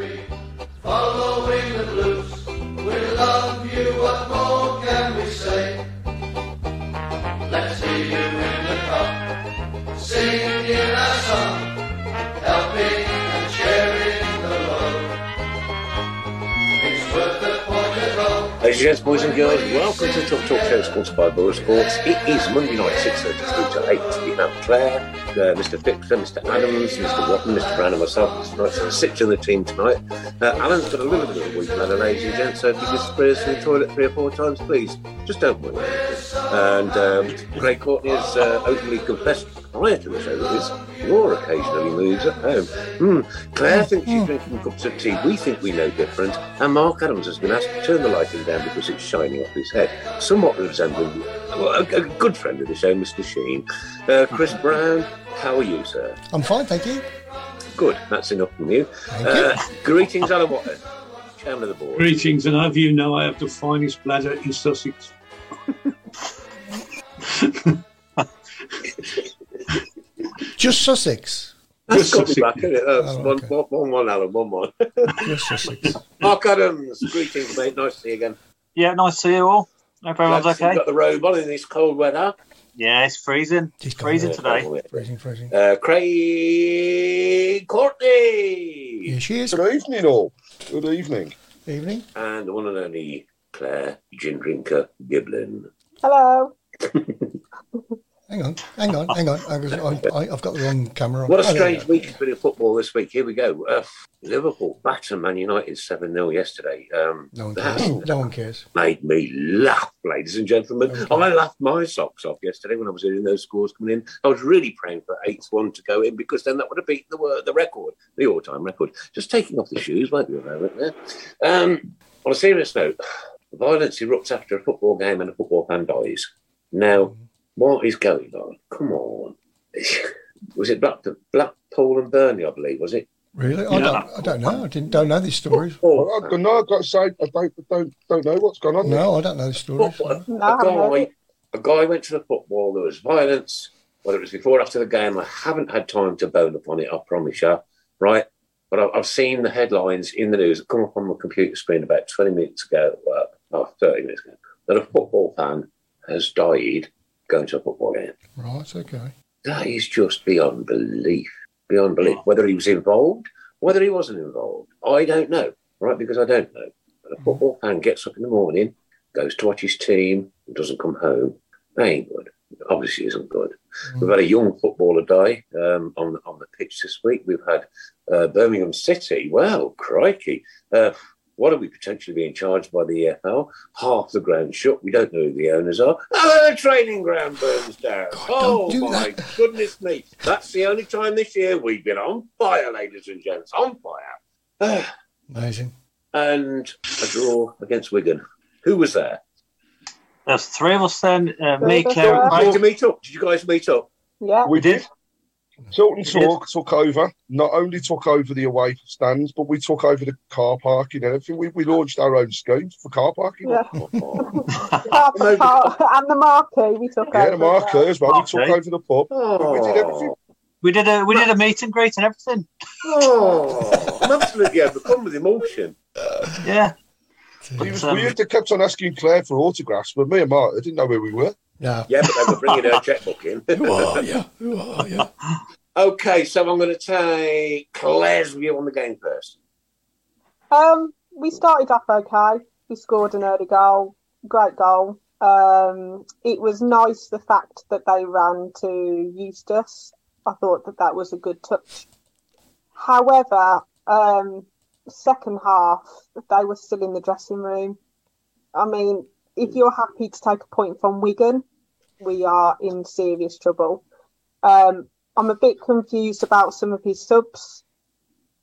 happy, following the blues. We love you, what more can we say? Let's hear you in the cup, singing a song, helping and sharing the load. It's worth the. Ladies and gents, boys and girls, welcome to Tilton Talk Show, sponsored by Boylesports. It is Monday night, 6.30 through to 8. Steve Mount Clare, uh, Mr. Fixer, Mr. Adams, Mr. Watton, Mr. Browne and myself tonight. So six in the team tonight. Uh, Alan's got a little bit of a week, man, ladies and gents, so if you could spray us to the toilet three or four times, please. Just don't worry. And um, Craig Courtney has uh, openly confessed prior to the show that Laura occasionally moves at home. Hmm. Claire thinks she's drinking cups of tea. We think we know different. And Mark Adams has been asked to turn the lighting down because it's shining off his head, somewhat resembling well, a, a good friend of the show, Mr. Sheen. Uh, Chris Browne, how are you, sir? I'm fine, thank you. Good, that's enough from you. Uh, greetings, Alan Watton, chairman of the board. Greetings, and have you know I have the finest bladder in Sussex. Just Sussex. That's got me Sussex. back, isn't it? That's Oh, one, okay. one, one, one, Alan, one, one. Just Sussex. Mark Adams, greetings, mate. Nice to see you again. Yeah, nice to see you all. Hope everyone's Glad you've okay. got the robe on in this cold weather. Yeah, it's freezing. Just got freezing it. today. Freezing, freezing. Uh, Craig Courtney. Here she is. Good evening, all. Good evening. Evening. And the one and only Claire Gin Drinker Giblin. Hello. Hang on, hang on, hang on. I was, I, I, I've got the wrong camera on. What a strange week it's been in football this week. Here we go. Uh, Liverpool batter Man United 7 0 yesterday. Um, No one cares. No one cares. made me laugh, ladies and gentlemen. I laughed my socks off yesterday when I was hearing those scores coming in. I was really praying for 8 1 to go in because then that would have beaten the, the record, the all time record. Just taking off the shoes, won't be a moment there. Um, on a serious note, violence erupts after a football game and a football fan dies. Now, what is going on? Come on. was it Black, Blackpool and Burnley, I believe, was it? Really? I Yeah. don't. I don't know. I didn't. Don't know these stories. Football I don't know. I've got to say, I don't, don't, don't know what's going gone on. there. No, I don't know the stories. Football- No, I a guy, a guy went to the football. There was violence, whether it was before or after the game. I haven't had time to bone upon it. I promise you, right? But I've, I've seen the headlines in the news that come up on my computer screen about 20 minutes ago at work, oh, 30 minutes ago, that a football fan has died going to a football game. Right. Okay. That is just beyond belief. Beyond belief. Whether he was involved, whether he wasn't involved, I don't know, right? Because I don't know. But a football fan gets up in the morning, goes to watch his team, and doesn't come home. That ain't good. Obviously, isn't good. We've had a young footballer die um, on the, on the pitch this week. We've had uh, Birmingham City. Well, crikey. Uh, what are we potentially being charged by the EFL? Half the ground shut. We don't know who the owners are. Oh, the training ground burns down. God, oh, don't do my goodness me. That's the only time this year we've been on fire, ladies and gents. On fire. Amazing. and a draw against Wigan. Who was there? There's three of us then. Uh, me, Three Claire, were. and Did you meet up? Did you guys meet up? Yeah. We did. Tilton did. Talk took over. Not only took over the away stands, but we took over the car parking and everything. We, we launched our own scheme for car parking. Yeah. Oh, Part- part- and the marquee we took Yeah, over. the marker as well. We took over the pub. We did everything. We did a we did a meet and greet and everything. oh, I'm absolutely overcome with emotion. Yeah. It was Um, weird. They kept on asking Claire for autographs, but me and Marta didn't know where we were. Yeah. Yeah, but they were bringing her checkbook in. Who are you? Who are you? okay, so I'm going to take Claire's view on the game first. Um, we started off okay. We scored an early goal, great goal. Um, it was nice the fact that they ran to Eustace. I thought that that was a good touch. However, um, second half they were still in the dressing room. I mean, if you're happy to take a point from Wigan, we are in serious trouble. Um, I'm a bit confused about some of his subs.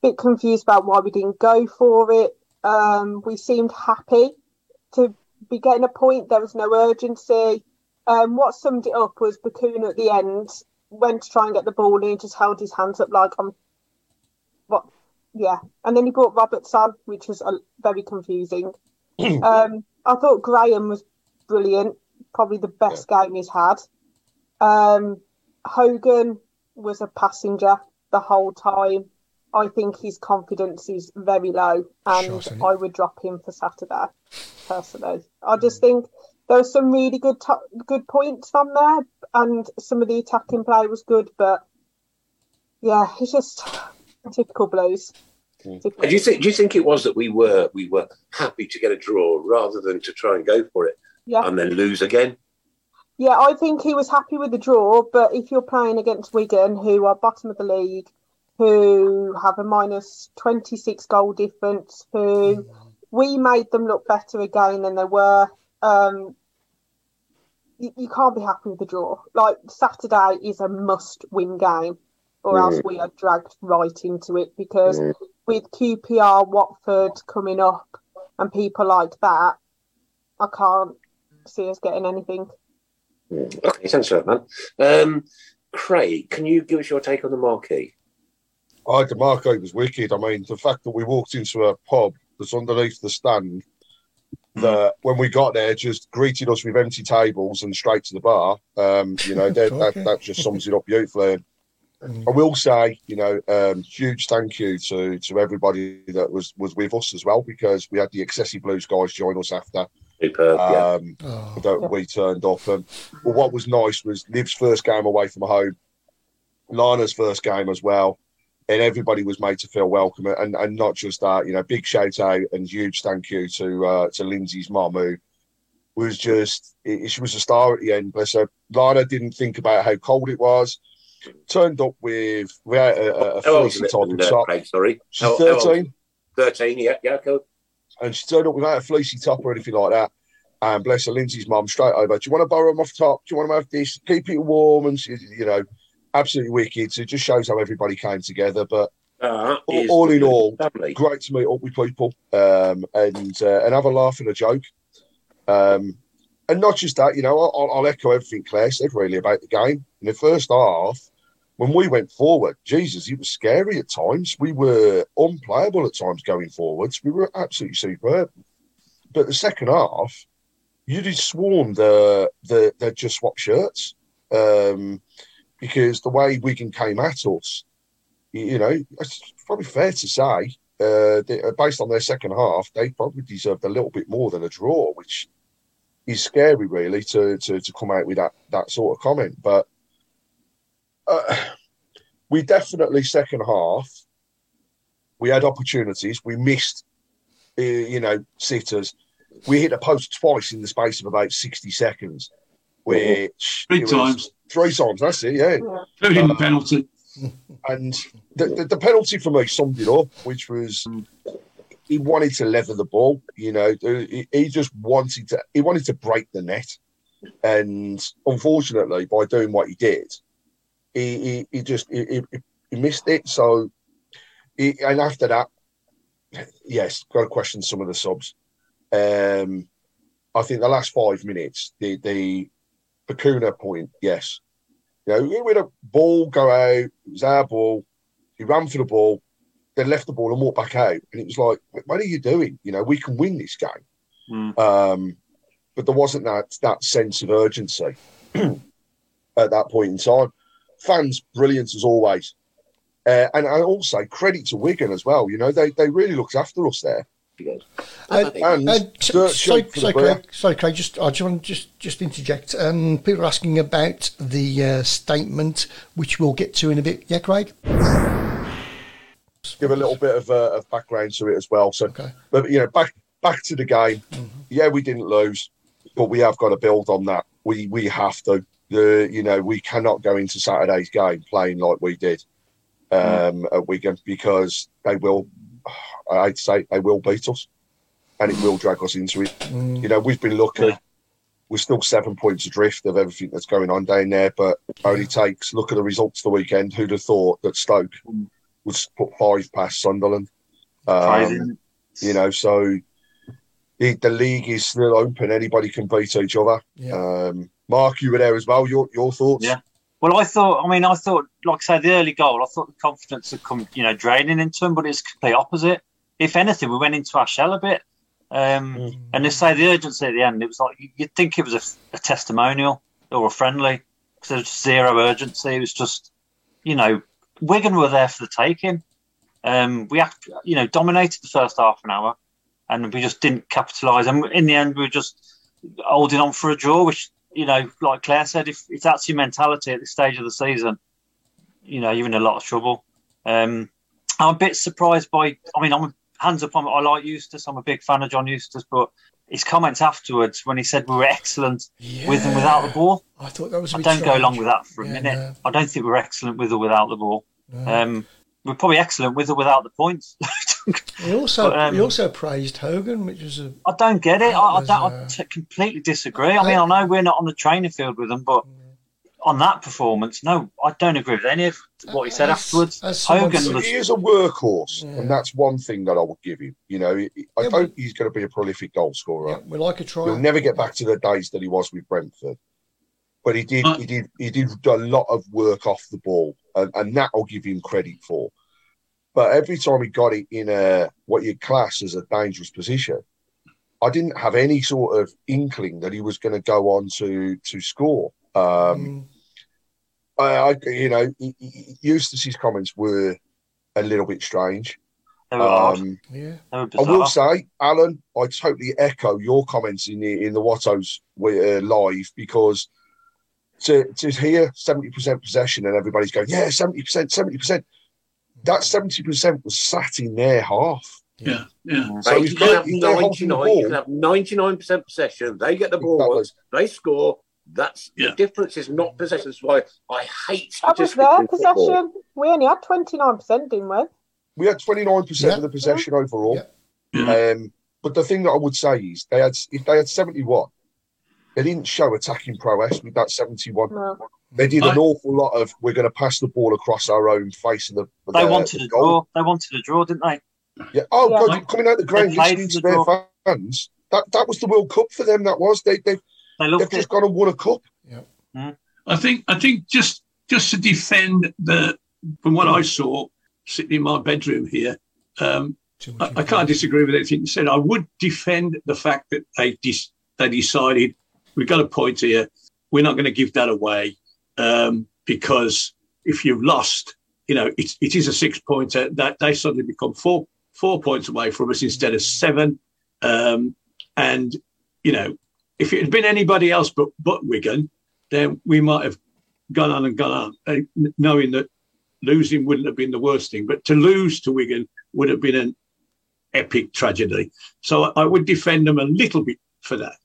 Bit confused about why we didn't go for it. Um, we seemed happy to be getting a point. There was no urgency. Um, what summed it up was Bacuna at the end went to try and get the ball and he just held his hands up like I'm. What? Yeah, and then he brought Roberts on, which was uh, very confusing. um, I thought Graham was brilliant, probably the best game he's had. Um, Hogan was a passenger the whole time. I think his confidence is very low, and Shocking. I would drop him for Saturday. Personally, I just think there were some really good to- good points on there, and some of the attacking play was good, but yeah, it's just typical Blues. Typical. Do you think? Do you think it was that we were we were happy to get a draw rather than to try and go for it Yeah. and then lose again? Yeah, I think he was happy with the draw, but if you're playing against Wigan, who are bottom of the league, who have a minus 26 goal difference, who we made them look better again than they were, um, you, you can't be happy with the draw. Like, Saturday is a must win game, or else we are dragged right into it because Mm. With QPR, Watford coming up, and people like that, I can't see us getting anything. Mm. Okay, thanks for that, man. Um, Craig, can you give us your take on the marquee? I the marquee was wicked. I mean, the fact that we walked into a pub that's underneath the stand, that when we got there, just greeted us with empty tables and straight to the bar. Um, you know, that, that, that just sums it up beautifully. Mm. I will say, you know, um, huge thank you to to everybody that was was with us as well because we had the excessive blues guys join us after Superb, yeah. um, Oh, that we turned off. And but what was nice was Liv's first game away from home, Lana's first game as well, and everybody was made to feel welcome. And and not just that, you know, big shout out and huge thank you to uh, to Lindsay's mum who was just it, she was a star at the end. Bless her. Lana didn't think about how cold it was. Turned up with without a, a, a How old is fleecy it, type of uh, top. Craig? Sorry, She's How- thirteen Thirteen, yeah, yeah, cool. and she turned up without a fleecy top or anything like that. And bless her, Lindsay's mum straight over. Do you want to borrow them off top? Do you want to have this? Keep it warm and she, you know, absolutely wicked. So it just shows how everybody came together. But That all, all in all, lovely. great to meet up with people um, and uh, and have a laugh and a joke. Um, and not just that, you know, I'll, I'll echo everything Claire said really about the game. In the first half, when we went forward, Jesus, it was scary at times. We were unplayable at times going forwards. We were absolutely superb. But the second half, you'd have sworn the the just swapped shirts um, because the way Wigan came at us, you, you know, it's probably fair to say, uh, uh, based on their second half, they probably deserved a little bit more than a draw, which is scary, really, to to, to come out with that that sort of comment. But uh, we definitely second half, we had opportunities, we missed, uh, you know, sitters. We hit a post twice in the space of about sixty seconds, which Three times. Three times, that's it, yeah. Including the penalty. And the, the, the penalty for me summed it up, which was he wanted to leather the ball. You know, he, he just wanted to he wanted to break the net, and unfortunately, by doing what he did, he he, he just he, he, he missed it. So, he, and after that, yes, got to question some of the subs. Um, I think the last five minutes, the the Bacuna point, yes. You know, we had a ball go out, it was our ball, he ran for the ball, then left the ball and walked back out. And it was like, what are you doing? You know, we can win this game. Mm. Um, but there wasn't that that sense of urgency at that point in time. Fans, brilliant as always. Uh, and I also credit to Wigan as well. You know, they, they really looked after us there. Uh, And uh, dirt so, sorry, sheet for the sorry, beer. Craig, sorry, Craig. Just, I just want to just just interject. Um, people are asking about the uh, statement, which we'll get to in a bit. Yeah, Craig. give a little bit of, uh, of background to it as well. So, Okay. but you know, back back to the game. Yeah, we didn't lose, but we have got to build on that. We we have to. The you know we cannot go into Saturday's game playing like we did um, at Wigan because they will. I'd say they will beat us, and it will drag us into it. Mm. You know, we've been lucky. Yeah. We're still seven points adrift of everything that's going on down there, but only takes look at the results the weekend. Who'd have thought that Stoke would put five past Sunderland? Crazy. Um, you know, so the, the league is still open. Anybody can beat each other. Yeah. Um, Mark, you were there as well. Your your thoughts? Yeah. Well, I thought, I mean, I thought, like I say, the early goal, I thought the confidence had come, you know, draining into him, but it's complete opposite. If anything, we went into our shell a bit. Um, Mm. And they say the urgency at the end, it was like, you'd think it was a, a testimonial or a friendly, because there was zero urgency. It was just, you know, Wigan were there for the taking. Um, we, act, you know, dominated the first half an hour, and we just didn't capitalise. And in the end, we were just holding on for a draw, which you know, like Claire said, if, if that's your mentality at this stage of the season, you know, you're in a lot of trouble. Um, I'm a bit surprised by. I mean, I'm hands up on. I like Eustace. I'm a big fan of John Eustace, but his comments afterwards when he said we were excellent with and without the ball. I thought that was. I don't strange. go along with that for a Yeah, minute. no. I don't think we're excellent with or without the ball. No. Um, we're probably excellent with or without the points. He also But, um, he also praised Hogan, which was a I don't get it. I, I, was, don't, I uh, completely disagree. I mean, I know we're not on the training field with them, but on that performance, no, I don't agree with any of what he said As- afterwards. as Hogan was He is a workhorse, Yeah. and that's one thing that I would give him. You know, I Yeah, don't think he's going to be a prolific goal scorer. yeah, we like a try. He'll never get back to the days that he was with Brentford. But he did, Uh, he did, he did a lot of work off the ball, and, and that I'll give him credit for. But every time he got it in a what you class as a dangerous position, I didn't have any sort of inkling that he was going to go on to to score. Um, Mm, I, I, you know, he- he- Eustace's comments were a little bit strange. they were odd. Um, yeah, I will say, Alan, I totally echo your comments in the in the Wattos uh, live because to to hear seventy percent possession and everybody's going, yeah, seventy percent, seventy percent. That seventy percent was sat in their half. Yeah, yeah. So Mate, you, can have got hold of the 99, you can ball. have 99% possession. They get the ball Exactly. they score. That's Yeah. the difference is not possession. That's why I hate That was statistics their in football. possession. We only had 29%, didn't we? We had twenty nine percent Yeah. of the possession overall. Yeah. Yeah. Um, but the thing that I would say is they had if they had seventy one, they didn't show attacking prowess with that seventy one. No. They did I- an awful lot of we're going to pass the ball across our own face of the. They the- wanted a goal. draw. They wanted a draw, didn't they? Yeah. Oh Yeah. God, coming out the ground, They listening to their draw. fans. That that was the World Cup for them. That was they they They they've just it. gone and won a cup. Yeah. I think I think just just to defend the from what I saw sitting in my bedroom here, um, I, I can't disagree with anything you said. I would defend the fact that they dis- they decided we've got a point here. We're not going to give that away um, because if you've lost, you know, it, it is a six pointer. That they suddenly become four four points away from us instead of seven. Um, and you know, if it had been anybody else but but Wigan, then we might have gone on and gone on, uh, knowing that losing wouldn't have been the worst thing. But to lose to Wigan would have been an epic tragedy. So I, I would defend them a little bit for that.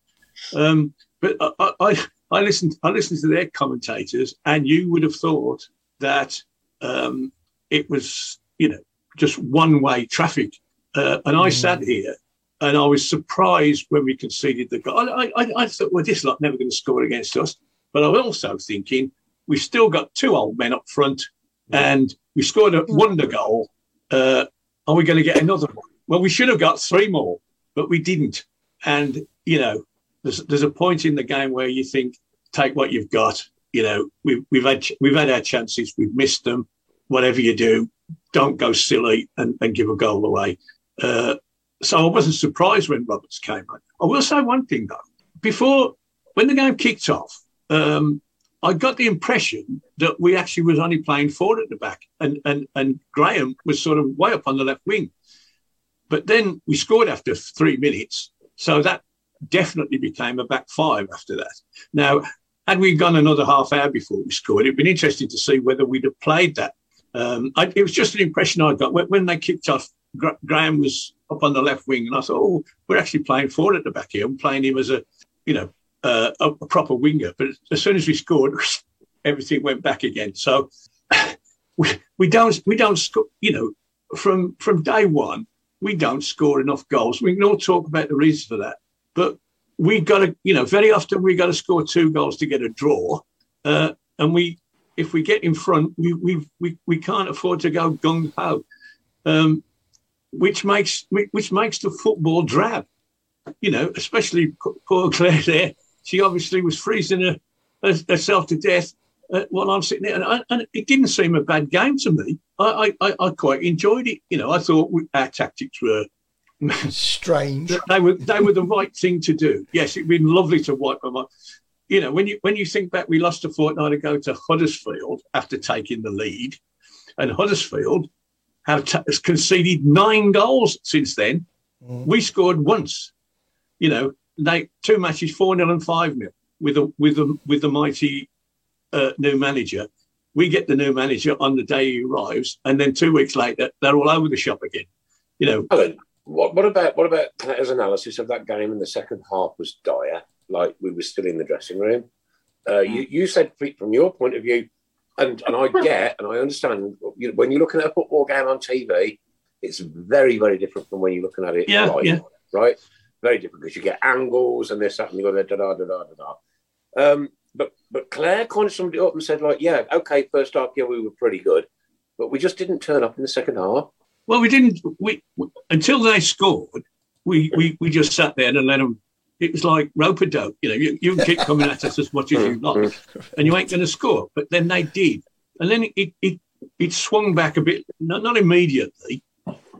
Um, but I, I, I listened, I listened to their commentators, and you would have thought that um, it was, you know, just one-way traffic. Uh, and I sat here, and I was surprised when we conceded the goal. I, I, I thought, well, this lot never going to score against us. But I was also thinking we've still got two old men up front, and we scored a wonder goal. Uh, are we going to get another one? Well, we should have got three more, but we didn't. And you know, there's there's a point in the game where you think, take what you've got. You know, we've we've had we've had our chances, we've missed them. Whatever you do, don't go silly and, and give a goal away. Uh, so I wasn't surprised when Roberts came on. I will say one thing though: before when the game kicked off, um, I got the impression that we actually was only playing forward at the back, and and and Graham was sort of way up on the left wing. But then we scored after three minutes, so that definitely became a back five after that. Now, had we gone another half hour before we scored, it'd been interesting to see whether we'd have played that. Um, I, it was just an impression I got when, when they kicked off. Gra- Graham was up on the left wing, and I thought, oh, we're actually playing four at the back here. Playing him as a, you know, uh, a, a proper winger. But as soon as we scored, everything went back again. So we, we don't we don't score. You know, from from day one, we don't score enough goals. We can all talk about the reasons for that, but we got to, you know, very often we got to score two goals to get a draw, uh, and we, if we get in front, we we we, we can't afford to go gung ho, um, which makes which makes the football drab, you know, especially poor Claire there. She obviously was freezing her, her, herself to death uh, while I'm sitting there, and, I, and it didn't seem a bad game to me. I I, I quite enjoyed it. You know, I thought our tactics were Strange. they were they were the right thing to do. Yes, it'd been lovely to wipe them up. You know, when you when you think back, we lost a fortnight ago to Huddersfield after taking the lead, and Huddersfield have t- has conceded nine goals since then. Mm. We scored once. You know, they two matches, four 0 and five 0 with the with the with the mighty uh, new manager. We get the new manager on the day he arrives, and then two weeks later, they're all over the shop again. You know, Alan, what, what about what about Claire's analysis of that game in the second half was dire, like we were still in the dressing room. Uh, you, you said Pete, from your point of view, and, and I get and I understand you know, when you're looking at a football game on TV, it's very, very different from when you're looking at it Yeah, live, yeah. right? Very different because you get angles and this, that, and the other, da da da da da da. Um, but but Claire kind of summed it up and said, like, yeah, okay, first half, yeah, we were pretty good, but we just didn't turn up in the second half. Well, we didn't. We, until they scored, we, we we just sat there and let them. It was like rope a dope. You know, you, you keep coming at us as much as you like, and you ain't going to score. But then they did, and then it it it swung back a bit. Not not immediately,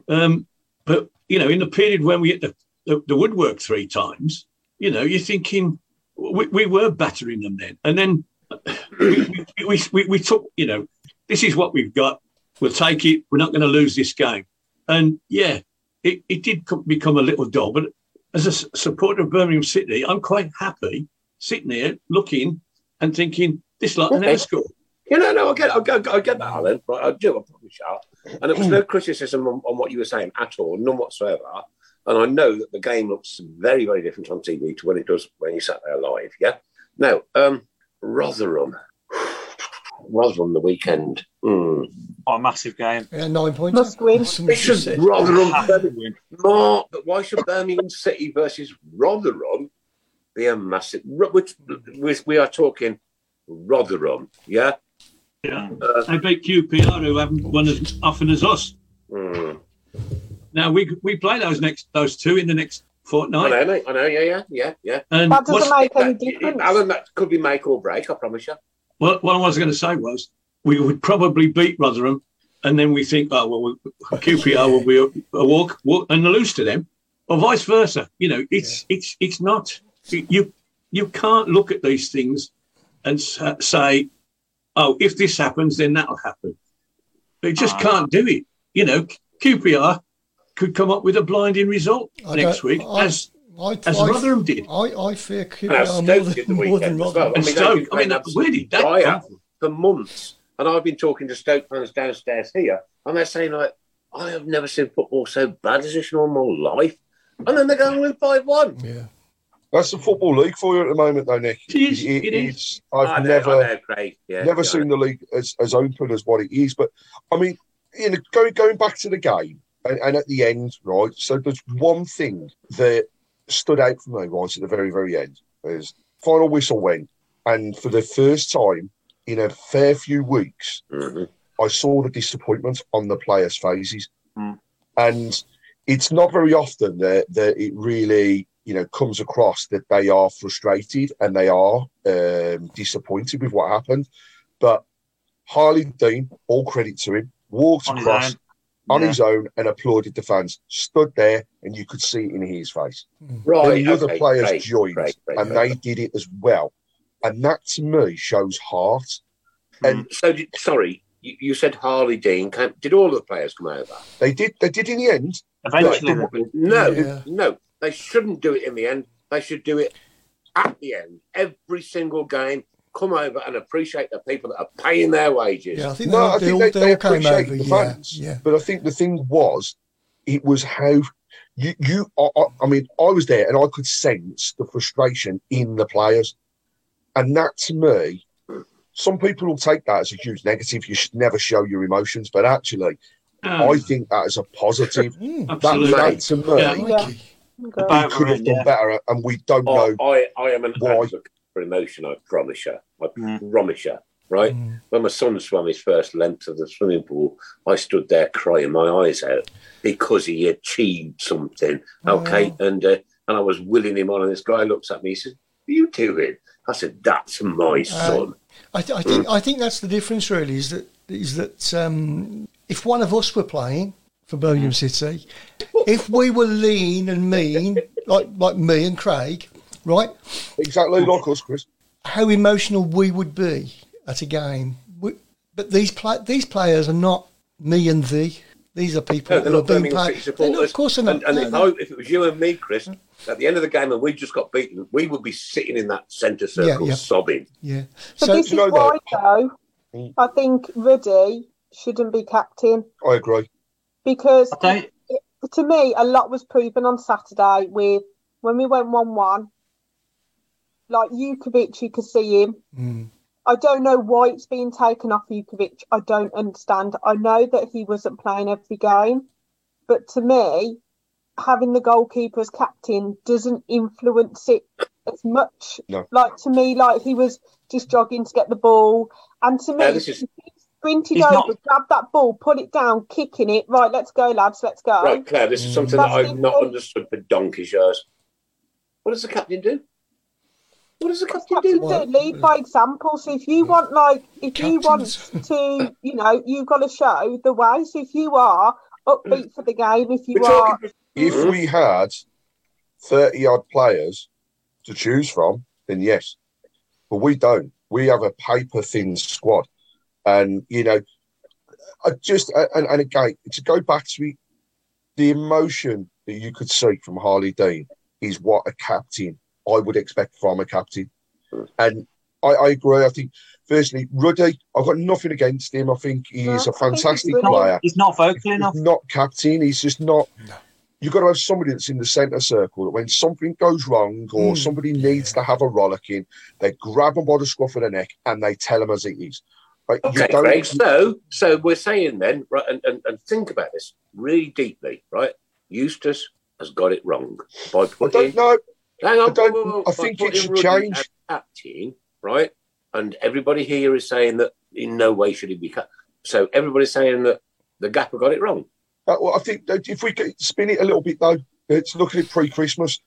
um, but you know, in the period when we hit the, the, the woodwork three times, you know, you're thinking we, we were battering them then, and then we, we, we, we took. You know, this is what we've got we'll take it. We're not going to lose this game. And yeah, it, it did become a little dull. But as a supporter of Birmingham City, I'm quite happy sitting there looking and thinking, this lot an Okay. score. You know, no, I get, I get, I get that, Alan. Right, I do, I probably shall. And it was no criticism on, on what you were saying at all, none whatsoever. And I know that the game looks very, very different on TV to when it does when you sat there live. Yeah. Now, um, Rotherham, Rotherham, the weekend. Hmm. What a massive game. Yeah, nine points. Must win. It should Rotherham, Birmingham- Mark, but why should Birmingham City versus Rotherham be a massive? Which we, we are talking Rotherham, yeah. Yeah. Uh, They beat QPR, who haven't won as often as us. hmm. Now we we play those next those two in the next fortnight. I fortnight. know, mate. I know. Yeah, yeah, yeah, yeah. And That doesn't make any That- difference. Alan, that could be make or break. I promise you. What, what I was going to say was we would probably beat Rotherham, and then we think, oh well, we- QPR will be a, a walk, walk and lose to them, or vice versa. You know, it's it's it's not you you can't look at these things and say, oh, if this happens, then that'll happen. They just Ah. can't do it. You know, QPR could come up with a blinding result I next week, I- as I, as I, Rotherham did. I, I fear And QPR Stoke more than, more than weekend as well. Rotherham. And they've Stoke, I mean, playing where did that come from? for months, and I've been talking to Stoke fans downstairs here, and they're saying like, "I have never seen football so bad as this in all my life," and then they're going with five one. Yeah. That's the football league for you at the moment, though, Nick. It is, It- it is. it's- I've know, never, I know, Craig. Yeah, never yeah, seen the league as, as open as what it is. But I mean, you know, going going back to the game and, and at the end, right? So there's one thing that stood out for me right at the very very end is final whistle went, and for the first time in a fair few weeks, Mhm. I saw the disappointment on the players' faces, Mm. and it's not very often that that it really you know comes across that they are frustrated and they are um, disappointed with what happened. But Harlee Dean, all credit to him, walked On across. On Yeah. his own and applauded the fans. Stood there, and you could see it in his face. Hmm. Right, and the other players great, joined, great, great, and great. they did it as well. And that to me shows heart. Hmm. And so, did, sorry, you, you said Harlee Dean. Came, did all the players come over? They did. They did in the end. Eventually, Right, No, Yeah. no, they shouldn't do it in the end. They should do it at the end. Every single game, come over and appreciate the people that are paying their wages. Yeah, I think No, I think they, they, all, they appreciate over. the Yeah, fans. yeah. But I think the thing was, it was how you you. I, I, I mean, I was there and I could sense the frustration in the players, and that to me, some people will take that as a huge negative. You should never show your emotions, but actually, Um, I think that is a positive. Mm, that, absolutely. that to me, Yeah. crikey. Okay. we could have done yeah. better, and we don't I, know. I, I am an Why? advocate for emotion, I promise you. I Mm. promise you, right? Mm. When my son swam his first length of the swimming pool, I stood there crying my eyes out because he achieved something. Okay, and uh, and I was willing him on, and this guy looks at me. He says, "What are you doing?" I said, "That's my son." I, th- I think I think that's the difference really is that is that um, if one of us were playing for Birmingham City, if we were lean and mean like like me and Craig, right, Exactly like us, Chris. how emotional we would be at a game. We, but these pla these players are not me and thee. These are people No, they're who are not being Birmingham paid. City not- supporters. of course, they're not. And, and No, if, no. I, if it was you and me, Chris, at the end of the game and we just got beaten, we would be sitting in that centre circle yeah. sobbing. Yeah. But So this is you know why, though. I think Ruddy shouldn't be captain I agree. because I don't. to me, a lot was proven on Saturday with when we went 1 1. Like Jutkiewicz, you could see him. mm, I don't know why it's being taken off Jutkiewicz. I don't understand. I know that he wasn't playing every game, but to me, having the goalkeeper as captain doesn't influence it as much. No. Like to me, like he was just jogging to get the ball, and to me, Yeah, is- he sprinted He's over, not- grabbed that ball, put it down, kicking it. Right, let's go, lads, let's go. Right, Claire, this is something that I've it. not understood for donkey's years. What does the captain do? What does the captain Captain do? do lead by example. So if you want, like, if you want to, you know, you've got to show the way. So if you are upbeat for the game, if you We're are, talking If we had 30 odd players to choose from, then yes. But we don't. We have a paper thin squad. And, you know, I just, and, and again, to go back to the emotion that you could see from Harlee Dean is what a captain I would expect from a captain. And I, I agree. I think, firstly, Ruddy, I've got nothing against him. I think he's No, is a I think he's fantastic brilliant. player. He's not vocal enough. Not captain. He's just not. No. You've got to have somebody that's in the centre circle that when something goes wrong or Mm. somebody needs to have a rollicking, they grab them by the scruff of the neck and they tell them as it is. Like, you Okay, don't- Craig. So, so we're saying then, right, and, and, and think about this really deeply, right? Eustace has got it wrong by I putting. don't know. Hang on, I don't- whoa, whoa, whoa, I think it should change. Captain, right? And everybody here is saying that in no way should he be cut. So everybody's saying that the Gaffer got it wrong. Uh, well, I think if we could spin it a little bit though, it's looking at pre-Christmas.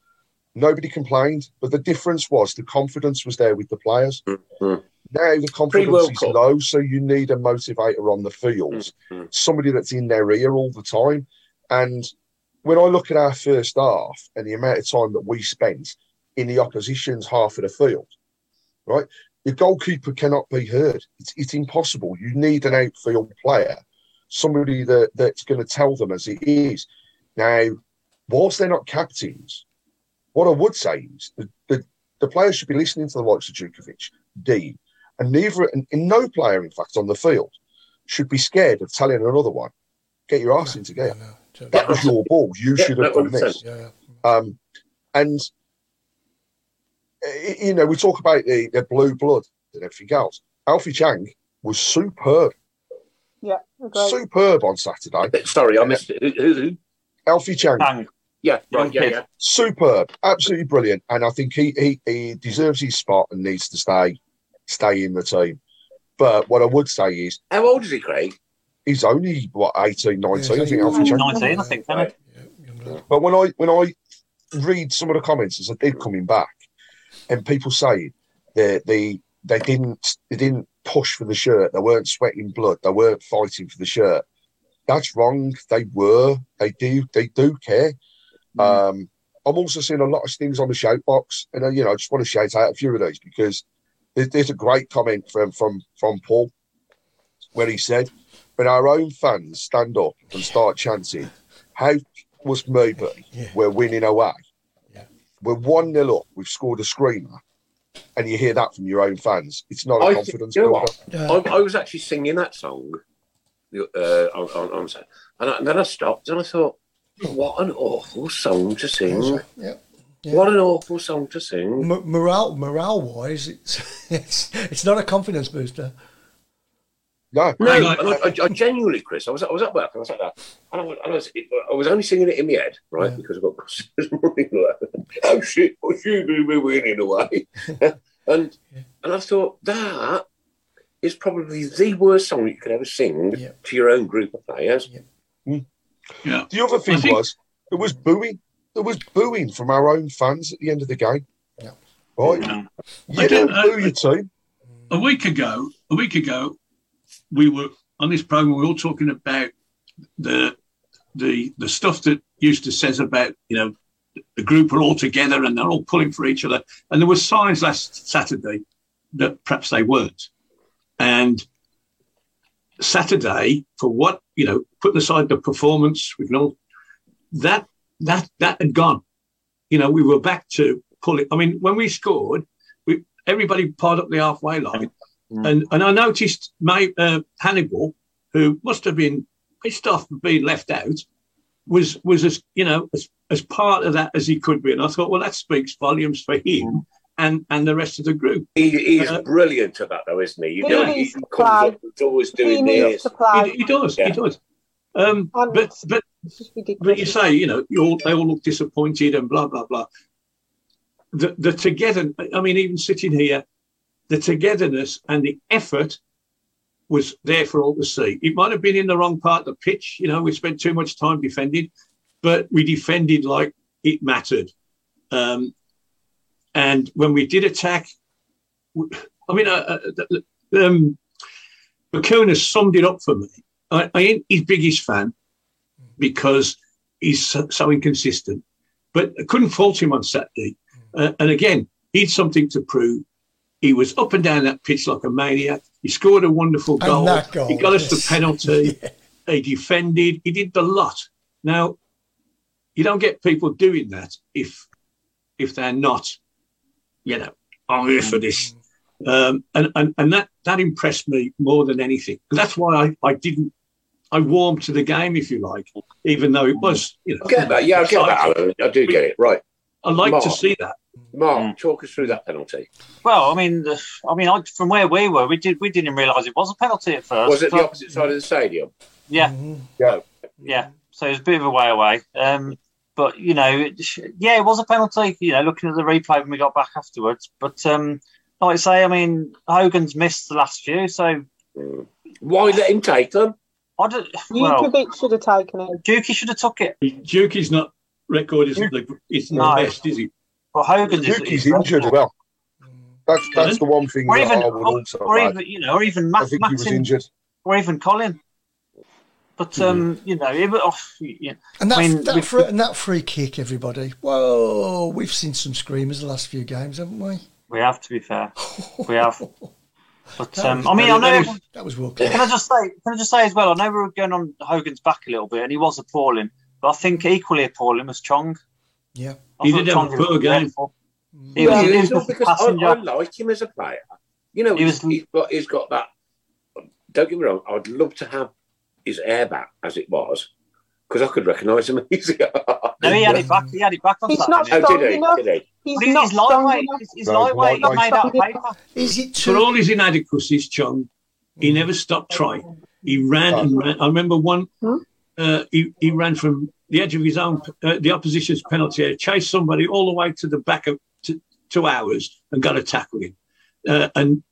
Nobody complained, but the difference was the confidence was there with the players. Mhm. Now the confidence is Cup. low, so you need a motivator on the field, Mhm. somebody that's in their ear all the time. And when I look at our first half and the amount of time that we spent in the opposition's half of the field, right? The goalkeeper cannot be heard. It's, it's impossible. You need an outfield player, somebody that, that's going to tell them as it is. Now, whilst they're not captains, what I would say is the, the, the players should be listening to the likes of Jutkiewicz, Dean, and neither, and, and no player, in fact, on the field should be scared of telling another one, get your ass into gear. No, no, That was your ball. You Yeah, should have done this. yeah, yeah. Um, and uh, you know, we talk about the, the blue blood and everything else. Alfie Chang was superb, yeah, agree. superb on Saturday. Sorry, I missed it. Who, who, who? Alfie Chang, Bang. Yeah, right, yeah, yeah. superb, absolutely brilliant, and I think he, he he deserves his spot and needs to stay stay in the team. But what I would say is How old is he, Craig? He's only what 18, 19, I think Yeah, Alfie he's Chang. 19, I think, Right. Yeah. But when I when I read some of the comments as I did coming back, and people saying that they they didn't they didn't push for the shirt, they weren't sweating blood, they weren't fighting for the shirt. That's wrong. They were. They do. They do care. Um, I'm also seeing a lot of things on the shout box, and uh, you know, I just want to shout out a few of those because there's, there's a great comment from from from Paul where he said, "When our own fans stand up and start chanting, how was maybe Yeah. we're winning away? Yeah. We're one 0 up. We've scored a screamer." And you hear that from your own fans. It's not a I think- confidence you know builder. I, I was actually singing that song uh, on, on, on Saturday. and, I, and then I stopped and I thought, what an awful song to sing. Yeah. Yeah. What an awful song to sing. M- morale, morale wise, it's, it's it's not a confidence booster. No, No, Hang on. I, I, I genuinely, Chris, I was I was at work and I was like that, and I was, and I was, I was only singing it in my head, right? Yeah. Because I've got customers running around. Oh shit! What's you going to be winning away? and Yeah. and I thought that is probably the worst song you could ever sing Yeah. to your own group of players. Yeah. Hmm. The other thing think- was there was booing. There was booing from our own fans at the end of the game. Yeah. Right? Yeah. You I don't don't- boo your team. a week ago, a week ago, we were on this program. We were all talking about the the the stuff that Eustace says about you know the group are all together and they're all pulling for each other. And there were signs last Saturday that perhaps they weren't. And Saturday for what you know, putting aside the performance, we can all that that that had gone. You know, we were back to pulling. I mean, when we scored, we everybody piled up the halfway line, Mm. and and I noticed my uh, Hannibal, who must have been pissed off for being left out, was was as you know as as part of that as he could be, and I thought, well, that speaks volumes for him and and the rest of the group. He, he's Uh, brilliant at that, though, isn't he? You He know, needs he to comes play. he's always He doing needs this. to play. He, he does, Yeah. he does. Um, And but but but you say, you know, you all, they all look disappointed and blah blah blah. The the together, I mean, even sitting here, the togetherness and the effort was there for all to see. It might have been in the wrong part of the pitch, you know, we spent too much time defending, but we defended like it mattered. Um, and when we did attack, I mean, uh, uh, um, Bacuna summed it up for me. I, I ain't his biggest fan because he's so, so inconsistent. But I couldn't fault him on Saturday. Uh, and again, he'd something to prove. He was up and down that pitch like a maniac. He scored a wonderful And goal. that goal, He got us the penalty. Yeah. He defended. He did the lot. Now, you don't get people doing that if if they're not, you know, I'm here for this. Um, and, and and that that impressed me more than anything. That's why I, I didn't I warmed to the game, if you like, even though it was, you know, I get that. Yeah, I get that, Alan. I do get it. Right. I like to see that. Mark, Mm. talk us through that penalty. Well, I mean, the, I mean, I, from where we were, we did we didn't realise it was a penalty at first. Was it the opposite side of the stadium? Yeah, Mhm. yeah. So it was a bit of a way away. Um, but you know, it, yeah, it was a penalty. You know, looking at the replay when we got back afterwards. But um, like I say, I mean, Hogan's missed the last few, so Mm. Why let him take them? I don't. Well, Jutkiewicz should have taken it. Dukey should have took it, Duke is not record isn't the it's not No. the best, is he? but Hogan's is, Duke is is injured as well. That's that's the one thing Or that even, I would or, also or even, you know, or even I Matt, think he was Martin, injured. or even Colin. But um, you know, it, oh, yeah. And that, I mean, that, free, and that free kick, everybody. Whoa, we've seen some screamers the last few games, haven't we? we have to be fair. We have. But um, was- I mean, I know. was- That was world Can. I just say? Can I just say as well? I know we were going on Hogan's back a little bit, and he was appalling. But I think equally appalling was Chong. Yeah. I He thought did have a Chong poor game. dreadful. He was, he was It's not just a because I, I like him as a player. You know, He he's, was- he's got he's got that. Don't get me wrong. I'd love to have his hair back as it was because I could recognise him easier. No, he had it back. He had it back on He's Saturday. not Oh, strong did he? enough. Did he? He's he's, not strong lightweight. enough. He's, he's No, lightweight. He's made out of paper. Is it For all his inadequacies, Chong, he never stopped trying. He ran and ran. I remember one. Hmm? Uh, he, he ran from the edge of his own, uh, the opposition's penalty area, chased somebody all the way to the back of to, to ours and got a tackle in. Uh, and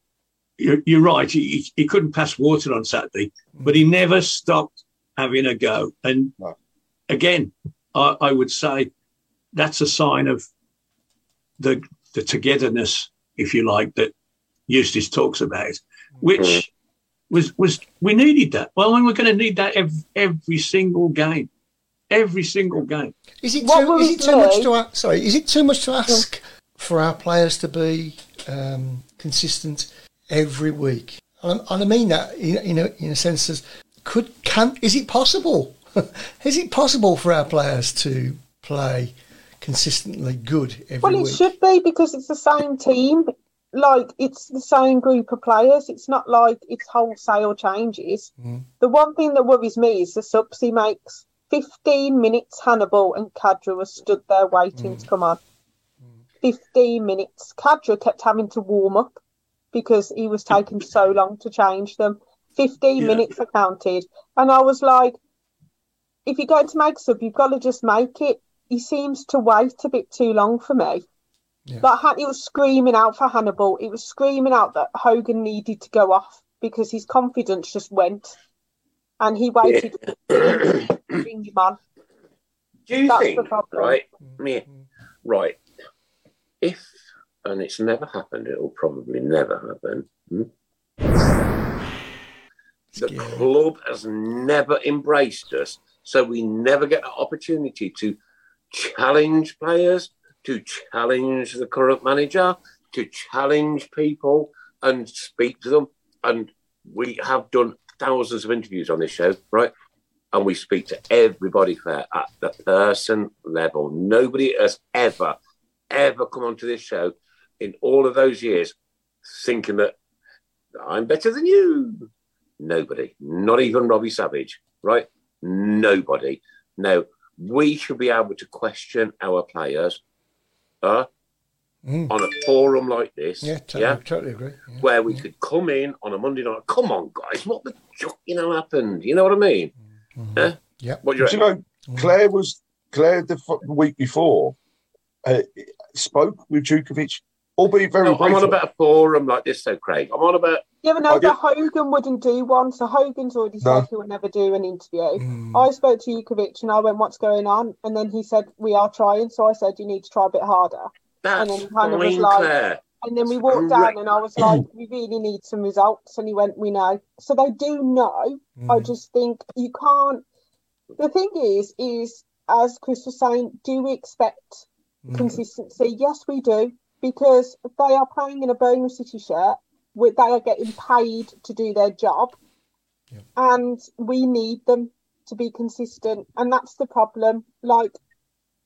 you're, you're right, he, he couldn't pass water on Saturday, but he never stopped having a go. And again, I, I would say that's a sign of the the togetherness, if you like, that Eustace talks about, which was was we needed that. Well, we're going to need that every, every single game, every single game. Is it too? Is it too much to ask? Sorry, is it too much to ask for our players to be um, consistent every week? And, I- and I mean that in, in, a, in a sense as could can is it possible? is it possible for our players to play consistently good every Well, it week? should be because it's the same team. Like it's the same group of players. It's not like it's wholesale changes. Mm. The one thing that worries me is the subs he makes. Fifteen minutes, Hannibal and Khadra were stood there waiting to mm. come on. Mm. Fifteen minutes. Khadra kept having to warm up because he was taking so long to change them. Fifteen Yeah. minutes I counted, and I was like, if you're going to make sub, you've got to just make it. He seems to wait a bit too long for me. Yeah. Like it was screaming out for Hannibal. It was screaming out that Hogan needed to go off because his confidence just went, and he waited to bring him on. Do you That's the think, problem. right? Me, right. If, and it's never happened, it will probably never happen. hmm? The Scary. club has never embraced us, so we never get an opportunity to challenge players, to challenge the current manager, to challenge people and speak to them. And we have done thousands of interviews on this show, right? And we speak to everybody fair at the person level. Nobody has ever, ever come onto this show in all of those years thinking that I'm better than you. Nobody, not even Robbie Savage, right? Nobody. No, we should be able to question our players uh, Mm. on a forum like this. Yeah, totally, yeah, totally agree. Yeah. where we could come in on a Monday night. Come on, guys, what the fuck, you know happened? You know what I mean? Mhm. Yeah. Yeah. What do you Do you know, Claire was Claire the f- week before uh, spoke with Jutkiewicz, albeit very No, I'm on briefly. about a forum like this, though, Craig. I'm on about Yeah, but no, I but Hogan wouldn't do one. So Hogan's already No. said he would never do an interview. Mm. I spoke to Jutkiewicz and I went, "What's going on?" And then he said, "We are trying." So I said, "You need to try a bit harder." That's then kind of was like- Claire. And then we walked correct. down and I was like, "We really need some results." And he went, "We know." So they do know. I Mm. just think you can't. The thing is, is as Chris was saying, do we expect Mm. consistency? Yes, we do, because they are playing in a Birmingham City shirt. With they are getting paid to do their job, Yeah. and we need them to be consistent, and that's the problem. Like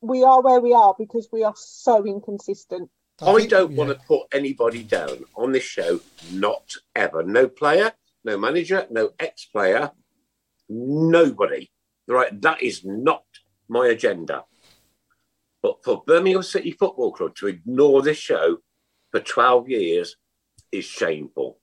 we are where we are because we are so inconsistent. I, don't yeah. want to put anybody down on this show, not ever. No player, no manager, no ex player, nobody. Right, that is not my agenda. But for Birmingham City Football Club to ignore this show for 12 years is shameful.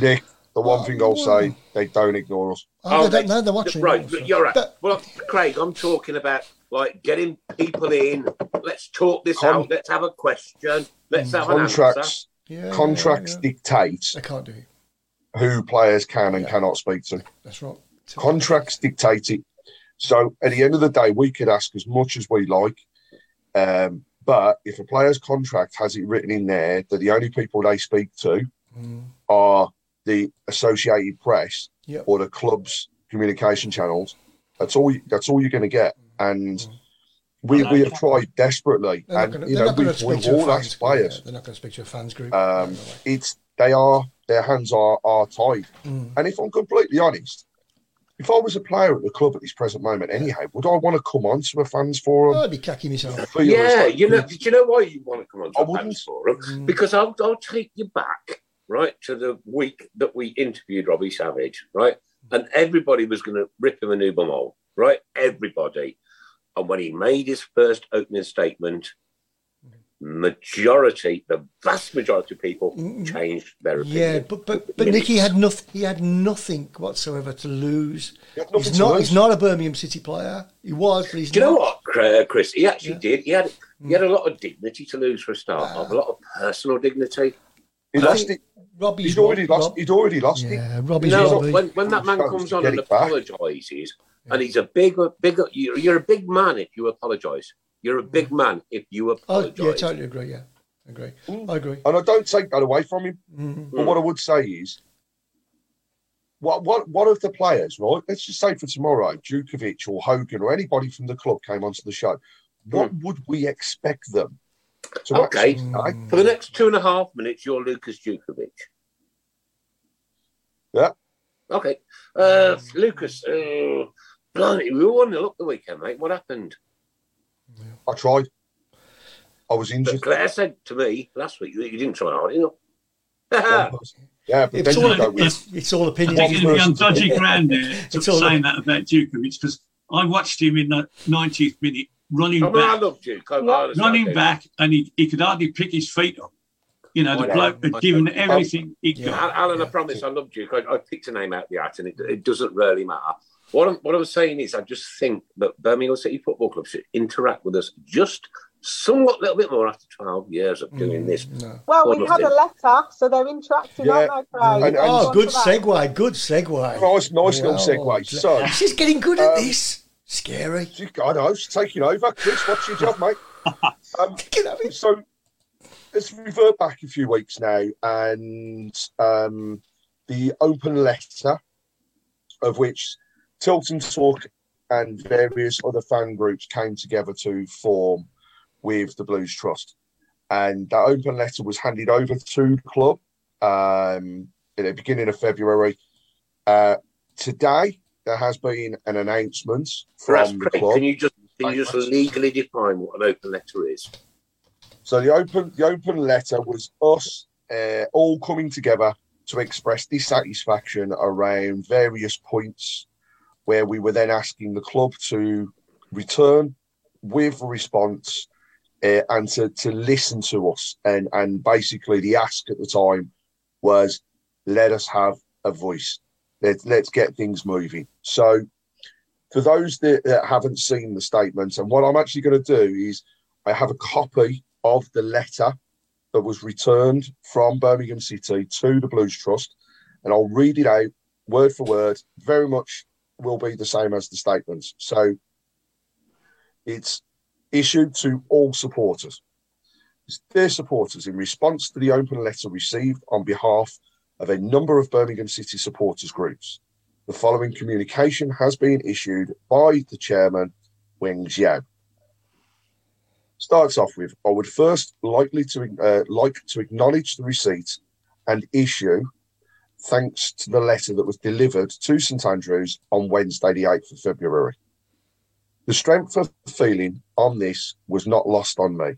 Nick, the one thing I'll say, they don't ignore us. Oh, they don't know they're watching. Right, also. you're right. But- Well, Craig, I'm talking about like getting people in. Let's talk this Con- out. Let's have a question. Let's have an answer. Contracts, yeah, contracts yeah, yeah. dictate They can't do it. who players can and Yeah. cannot speak to. That's right. Contracts dictate it. So at the end of the day, we could ask as much as we like. Um, but if a player's contract has it written in there that the only people they speak to Mm. are the Associated Press Yep. or the club's communication channels, that's all. That's all you're going to get. And we, we have tried desperately, They're not and gonna- you know we've, speak we've to a all fans asked group, players. yeah. They're not going to speak to a fans group. Um, No it's they are their hands are are tied. Mm. And if I'm completely honest, if I was a player at the club at this present moment, anyhow, would I want to come on to a fans forum? I'd be cacky myself. Feel Yeah, though- you know, did you know why you want to come on to I a wouldn't. fans forum? Mm. Because I'll, I'll take you back, right, to the week that we interviewed Robbie Savage, right? And everybody was going to rip him a new bum hole, right? Everybody. And when he made his first opening statement, majority, the vast majority of people Mm. mm. changed their opinion. Yeah, but but but Nicky had nothing. He had nothing whatsoever to lose. He He's not. lose. He's not a Birmingham City player. He was, but he's Do you know what, Chris? He actually Yeah. did. He had he had mm. a lot of dignity to lose for a start, Wow. a ah. lot of personal dignity. He I lost think it. Robbie's He'd already Rob- lost. He'd already lost. Yeah, Robbie's no, Robbie. when, when that man comes on and it back. apologises, and he's a big, big, you're, you're a big man if you apologise. You're a big man if you oh, apologise. yeah, totally agree. Yeah, agree. Mm. I agree. And I don't take that away from him. Mm. But what I would say is, what what what of the players, right? Let's just say for tomorrow, Jutkiewicz or Hogan or anybody from the club came onto the show. What would we expect them to Okay. actually? For the next two and a half minutes, you're Lukas Jutkiewicz. Yeah. Okay. Uh, Lucas, uh, blimey, we won the up the weekend, mate. What happened? I tried. I was injured. But Claire said to me last week that you didn't try hard enough. yeah, but It's then all, you go with it's, it's all I opinion. think One it'd be on person. dodgy ground there to It's all- saying that about Jutkiewicz because I watched him in the 90th minute running I, mean, back, love Duke. I, I Yeah. honestly running back, and he, he could hardly pick his feet up. You know, the know. bloke had know. given everything he'd Yeah. got. Alan, I Yeah. promise I love Duke. I, I picked a name out of the hat, and it, it doesn't really matter. What I'm, what I was saying is, I just think that Birmingham City Football Club should interact with us just somewhat, a little bit more after 12 years of doing this. No. Well, we had a letter, so they're interacting, Yeah. aren't they, Craig? And- and- Oh, good on to that. segue. Good segue. Nice, nice little Wow. segue. So, she's getting good at Um, this. Scary. I know, it's taking over. Chris, what's your job, mate? Um, Get at it. so let's revert back a few weeks now and um, the open letter of which Tilton Talk and various other fan groups came together to form with the Blues Trust. And that open letter was handed over to the club um, at the beginning of February. Uh, today there has been an announcement from the club. can you just can you just legally define what an open letter is? So the open the open letter was us uh, all coming together to express dissatisfaction around various points, where we were then asking the club to return with a response uh, and to, to listen to us. And and basically the ask at the time was, let us have a voice. Let, let's get things moving. So for those that, that haven't seen the statement, and what I'm actually going to do is I have a copy of the letter that was returned from Birmingham City to the Blues Trust, and I'll read it out word for word. Very much will be the same as the statements. So it's issued to all supporters. Dear supporters, in response to the open letter received on behalf of a number of Birmingham City supporters groups, the following communication has been issued by the chairman, Weng Xiao starts off with I would first likely to uh, like to acknowledge the receipt and issue thanks to the letter that was delivered to St Andrews on Wednesday the 8th of February. The strength of feeling on this was not lost on me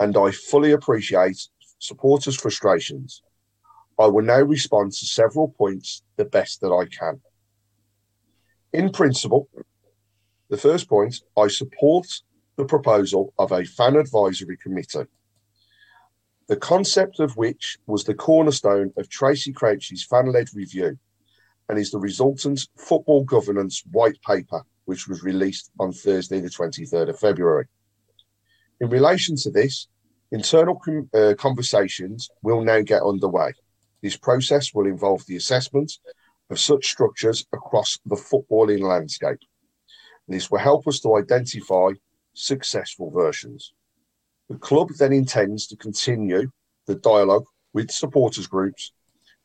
and I fully appreciate supporters' frustrations. I will now respond to several points the best that I can. In principle, the first point, I support the proposal of a fan advisory committee, the concept of which was the cornerstone of Tracey Crouch's fan led review and is the resultant football governance white paper, which was released on Thursday, the 23rd of February. In relation to this, internal com- uh, conversations will now get underway. This process will involve the assessment of such structures across the footballing landscape. This will help us to identify successful versions. The club then intends to continue the dialogue with supporters groups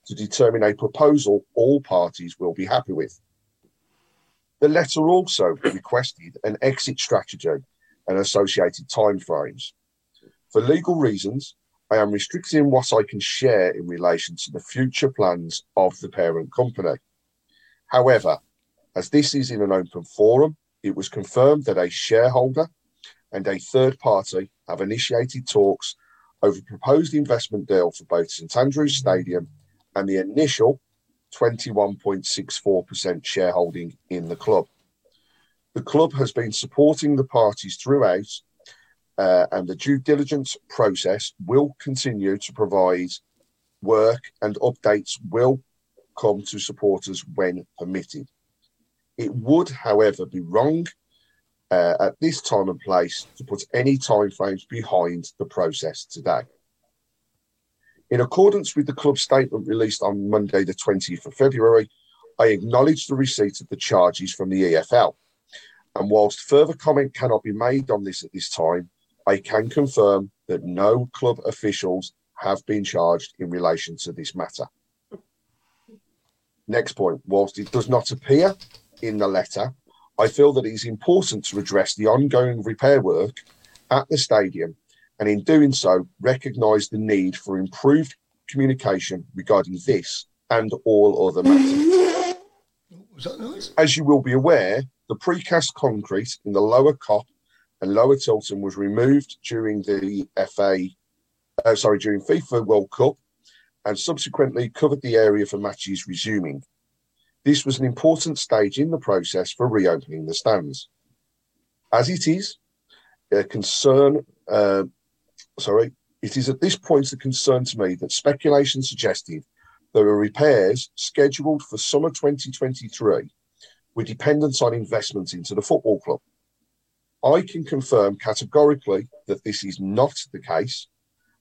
to determine a proposal all parties will be happy with. The letter also requested an exit strategy and associated timeframes. For legal reasons, I am restricting what I can share in relation to the future plans of the parent company. However, as this is in an open forum, it was confirmed that a shareholder and a third party have initiated talks over proposed investment deal for both St Andrews Stadium and the initial 21.64% shareholding in the club. The club has been supporting the parties throughout, and the due diligence process will continue to provide work and updates will come to supporters when permitted. It would, however, be wrong uh, at this time and place to put any timeframes behind the process today. In accordance with the club statement released on Monday, the 20th of February, I acknowledge the receipt of the charges from the EFL. And whilst further comment cannot be made on this at this time, I can confirm that no club officials have been charged in relation to this matter. Next point, whilst it does not appear in the letter, I feel that it is important to address the ongoing repair work at the stadium and in doing so, recognise the need for improved communication regarding this and all other matters. Was that nice? As you will be aware, the precast concrete in the lower Kop and lower Tilton was removed during the FA, uh, sorry, during FIFA World Cup and subsequently covered the area for matches resuming. This was an important stage in the process for reopening the stands. As it is a concern, uh, sorry, it is at this point a concern to me that speculation suggested there were repairs scheduled for summer 2023 with dependence on investment into the football club. I can confirm categorically that this is not the case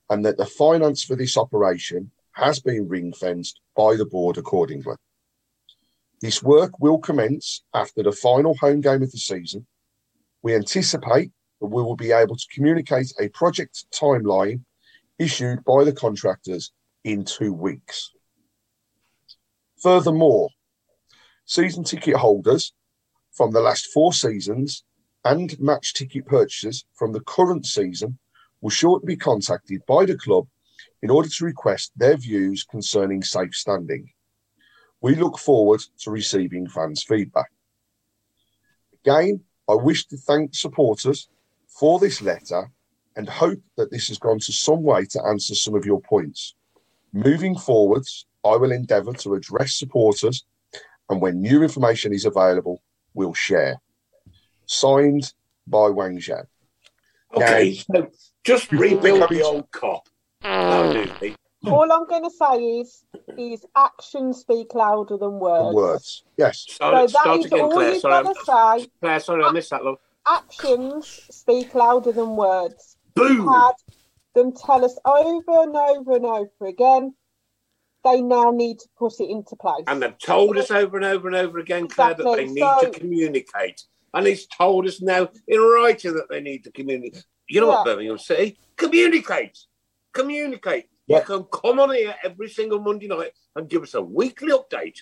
and that the finance for this operation has been ring fenced by the board accordingly. This work will commence after the final home game of the season. We anticipate that we will be able to communicate a project timeline issued by the contractors in two weeks. Furthermore, season ticket holders from the last four seasons and match ticket purchasers from the current season will shortly be contacted by the club in order to request their views concerning safe standing. We look forward to receiving fans' feedback. Again, I wish to thank supporters for this letter and hope that this has gone to some way to answer some of your points. Moving forwards, I will endeavour to address supporters, and when new information is available, we'll share. Signed by Wang Zhao. Okay, so just rebuild the old Kop. That'll do me. All I'm going to say is, is actions speak louder than words. Words. Yes. So Start, that start is again, all Claire. you've Sorry, got to say. Claire, sorry, I missed that, love. Actions speak louder than words. Boom! Had them tell us over and over and over again. They now need to put it into place. And they've told us over and over and over again, Claire, that they need So- to communicate. And he's told us now in writing that they need to communicate. You know what, Birmingham City? Communicate. Communicate. Yeah. You can come on here every single Monday night and give us a weekly update.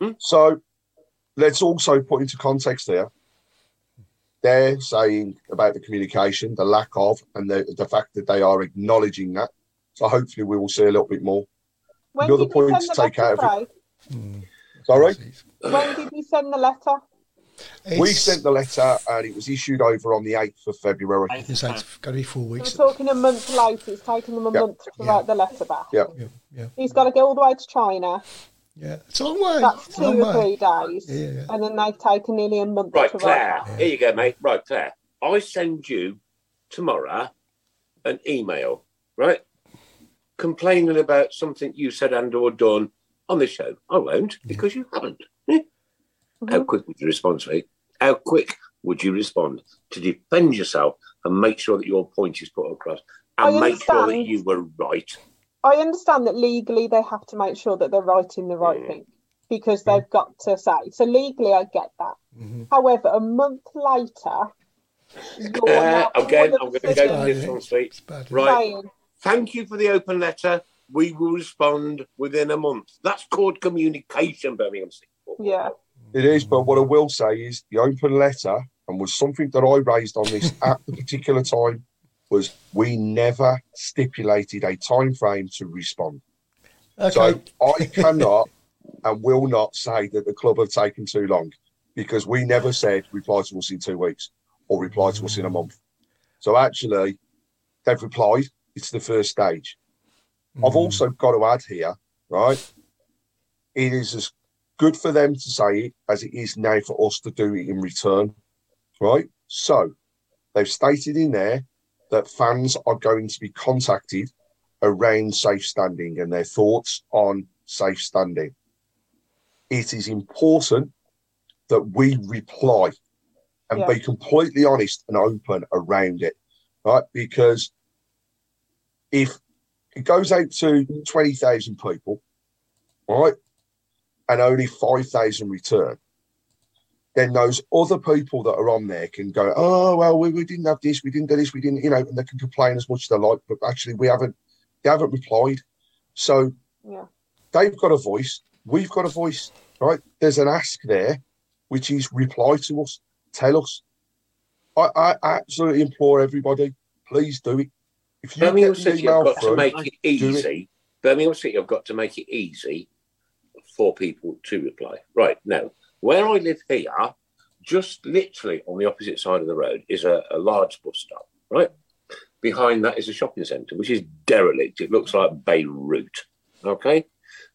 Hmm? So let's also put into context here. They're saying about the communication, the lack of, and the, the fact that they are acknowledging that. So hopefully we will see a little bit more. when another did point you to the take out of it. Craig? Hmm. Sorry? When did you send the letter? We sent the letter and it was issued over on the 8th of February. It's got to be four weeks. We're weeks. talking a month later. It's taken them a Yeah. month to Yeah. write the letter back. Yeah. Yeah, yeah, He's got to go all the way to China. yeah. It's a long way. That's two long or way. three days. Yeah, yeah. And then they've taken nearly a month Right, to Claire. write that. Here you go, mate. Right, Claire. I send you tomorrow an email, right? Complaining about something you said and or done on the show. I won't because you haven't. Eh? How quick would you respond to me? How quick would you respond to defend yourself and make sure that your point is put across and make sure that you were right? I understand that legally they have to make sure that they're writing the right Mm. thing because they've got to say. So legally, I get that. Mhm. However, a month later, you're Uh, again, I'm going to go sudden to this one, sweet. Right. saying, Thank you for the open letter. We will respond within a month. That's called communication, Birmingham City. yeah, It is, but what I will say is the open letter, and was something that I raised on this at the particular time, was we never stipulated a time frame to respond. Okay. So I cannot and will not say that the club have taken too long because we never said reply to us in two weeks or reply to us in a month. So actually, they've replied. It's the first stage. I've Mm. also got to add here, right? It is as good for them to say it as it is now for us to do it in return, right? So they've stated in there that fans are going to be contacted around safe standing and their thoughts on safe standing. It is important that we reply and Yeah. be completely honest and open around it, right? Because if it goes out to 20,000 people, right, and only 5,000 return, then those other people that are on there can go, oh, well, we, we didn't have this, we didn't do this, we didn't, you know, and they can complain as much as they like, but actually we haven't, they haven't replied. So yeah, they've got a voice, we've got a voice, right? There's an ask there, which is reply to us, tell us. I, I absolutely implore everybody, please do it. If you Birmingham get the City have email got to make it do it. easy. Birmingham City have got to make it easy for people to reply. Right now, where I live here, just literally on the opposite side of the road is a, a large bus stop. Right behind that is a shopping centre, which is derelict. It looks like Beirut. Okay,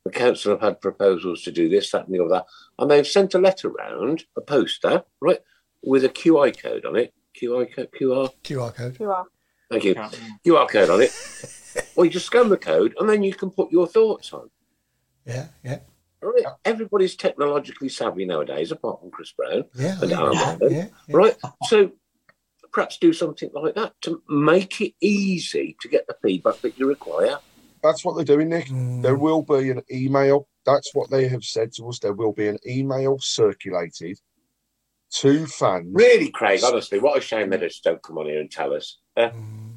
the council have had proposals to do this, that, and the other, and they've sent a letter round, a poster, right, with a QI code on it. QI code, QR. QR code. you are. Thank you. QR code on it. well, you just scan the code and then you can put your thoughts on. Yeah, yeah, Right? Everybody's technologically savvy nowadays, apart from Chris Browne. yeah, And yeah, Armand, yeah, yeah, yeah. Right? So perhaps do something like that to make it easy to get the feedback that you require. that's what they're doing, Nick. Mm. There will be an email. That's what they have said to us. There will be an email circulated to fans. Really, Craig, honestly, what a shame they just don't come on here and tell us. Uh, Mm.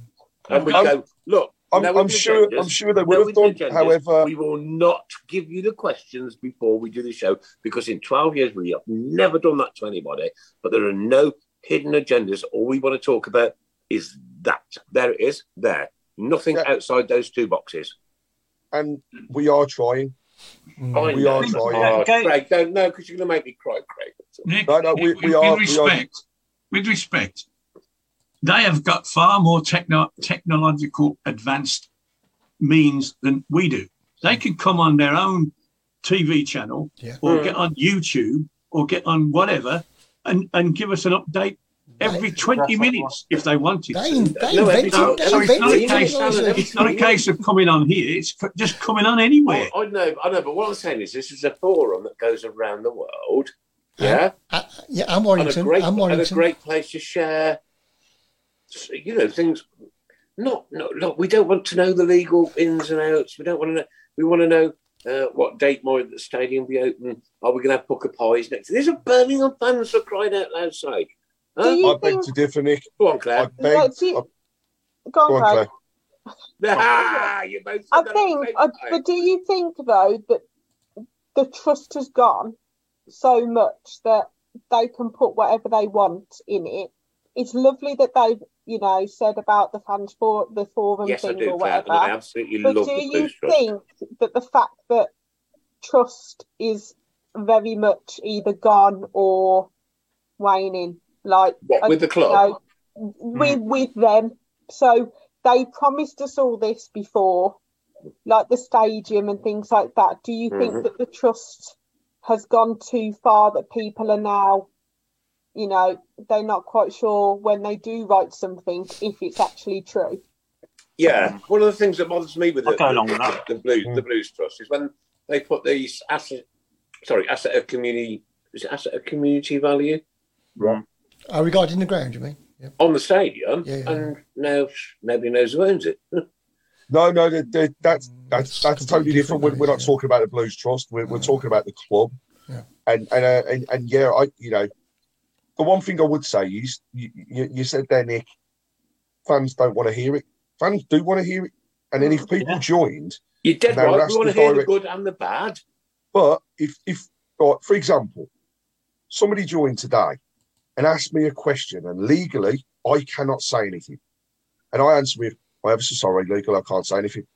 and we I'm- go, look, I'm, I'm sure. agendas, I'm sure they no would have hidden done. agendas. However, we will not give you the questions before we do the show because in 12 years we have never done that to anybody. But there are no hidden agendas. All we want to talk about is that. There it is. There. Nothing Yeah. outside those two boxes. and we are trying. Mm. I We know. are Oh, trying. Okay. Craig, don't know because you're going to make me cry, Craig. Nick, No, no, we- Nick, we are- with we are- respect, with respect, they have got far more techno- technological advanced means than we do. They can come on their own TV channel Yeah. or Mm. get on YouTube or get on whatever and, and give us an update every They- 20 minutes if they wanted They, to. they No, invented, no, so it's not a case- It's not a case of coming on here, it's just coming on anywhere. I, I know, I know, but what I'm saying is this is a forum that goes around the world. Yeah. Uh, yeah, and and a Warrington. great, and and a great place to share, you know, things. Not, not, not. We don't want to know the legal ins and outs. We don't want to know. We want to know uh, what date more the stadium be open. Are we going to have Pukka pies next? These are Birmingham fans for crying out loud sake. Huh? you I beg think? to differ, Nick. Go on, I beg. Like, do you- I- Go go on, on, Craig. Claire. Ah, you both I think, at the same time. but do you think though that the trust has gone so much that they can put whatever they want in it? It's lovely that they've, you know, said about the fans for the forum yes, I thing do, or whatever. and I absolutely But love do the you Blues Trust. think that the fact that trust is very much either gone or waning, like What, uh, with the you club? know, with with them? So they promised us all this before, like the stadium and things like that. Do you think Mhm. that the trust has gone too far that people are now? You know, they're not quite sure when they do write something if it's actually true. Yeah, one of the things that bothers me with the, go along the, with that. the blues, Mm. the blues trust is when they put these asset, sorry, asset of community, is it asset of community value Oh, regarding the ground, you mean? Yeah. on the stadium, Yeah, yeah. and now nobody knows who owns it. No, no, that, that, that's Mm, that's that's that's totally completely different. We're, we're not yeah. talking about the Blues Trust. We're, we're talking about the club. Yeah. And and, uh, and and yeah, I you know, the one thing I would say is you, you, you said there, Nick, fans don't want to hear it. Fans do want to hear it. And then if people Yeah. joined, You're dead right. We want to hear the good and the bad. but if if for example, somebody joined today and asked me a question, and legally I cannot say anything, and I answer with, "I'm ever so sorry, legal, I can't say anything."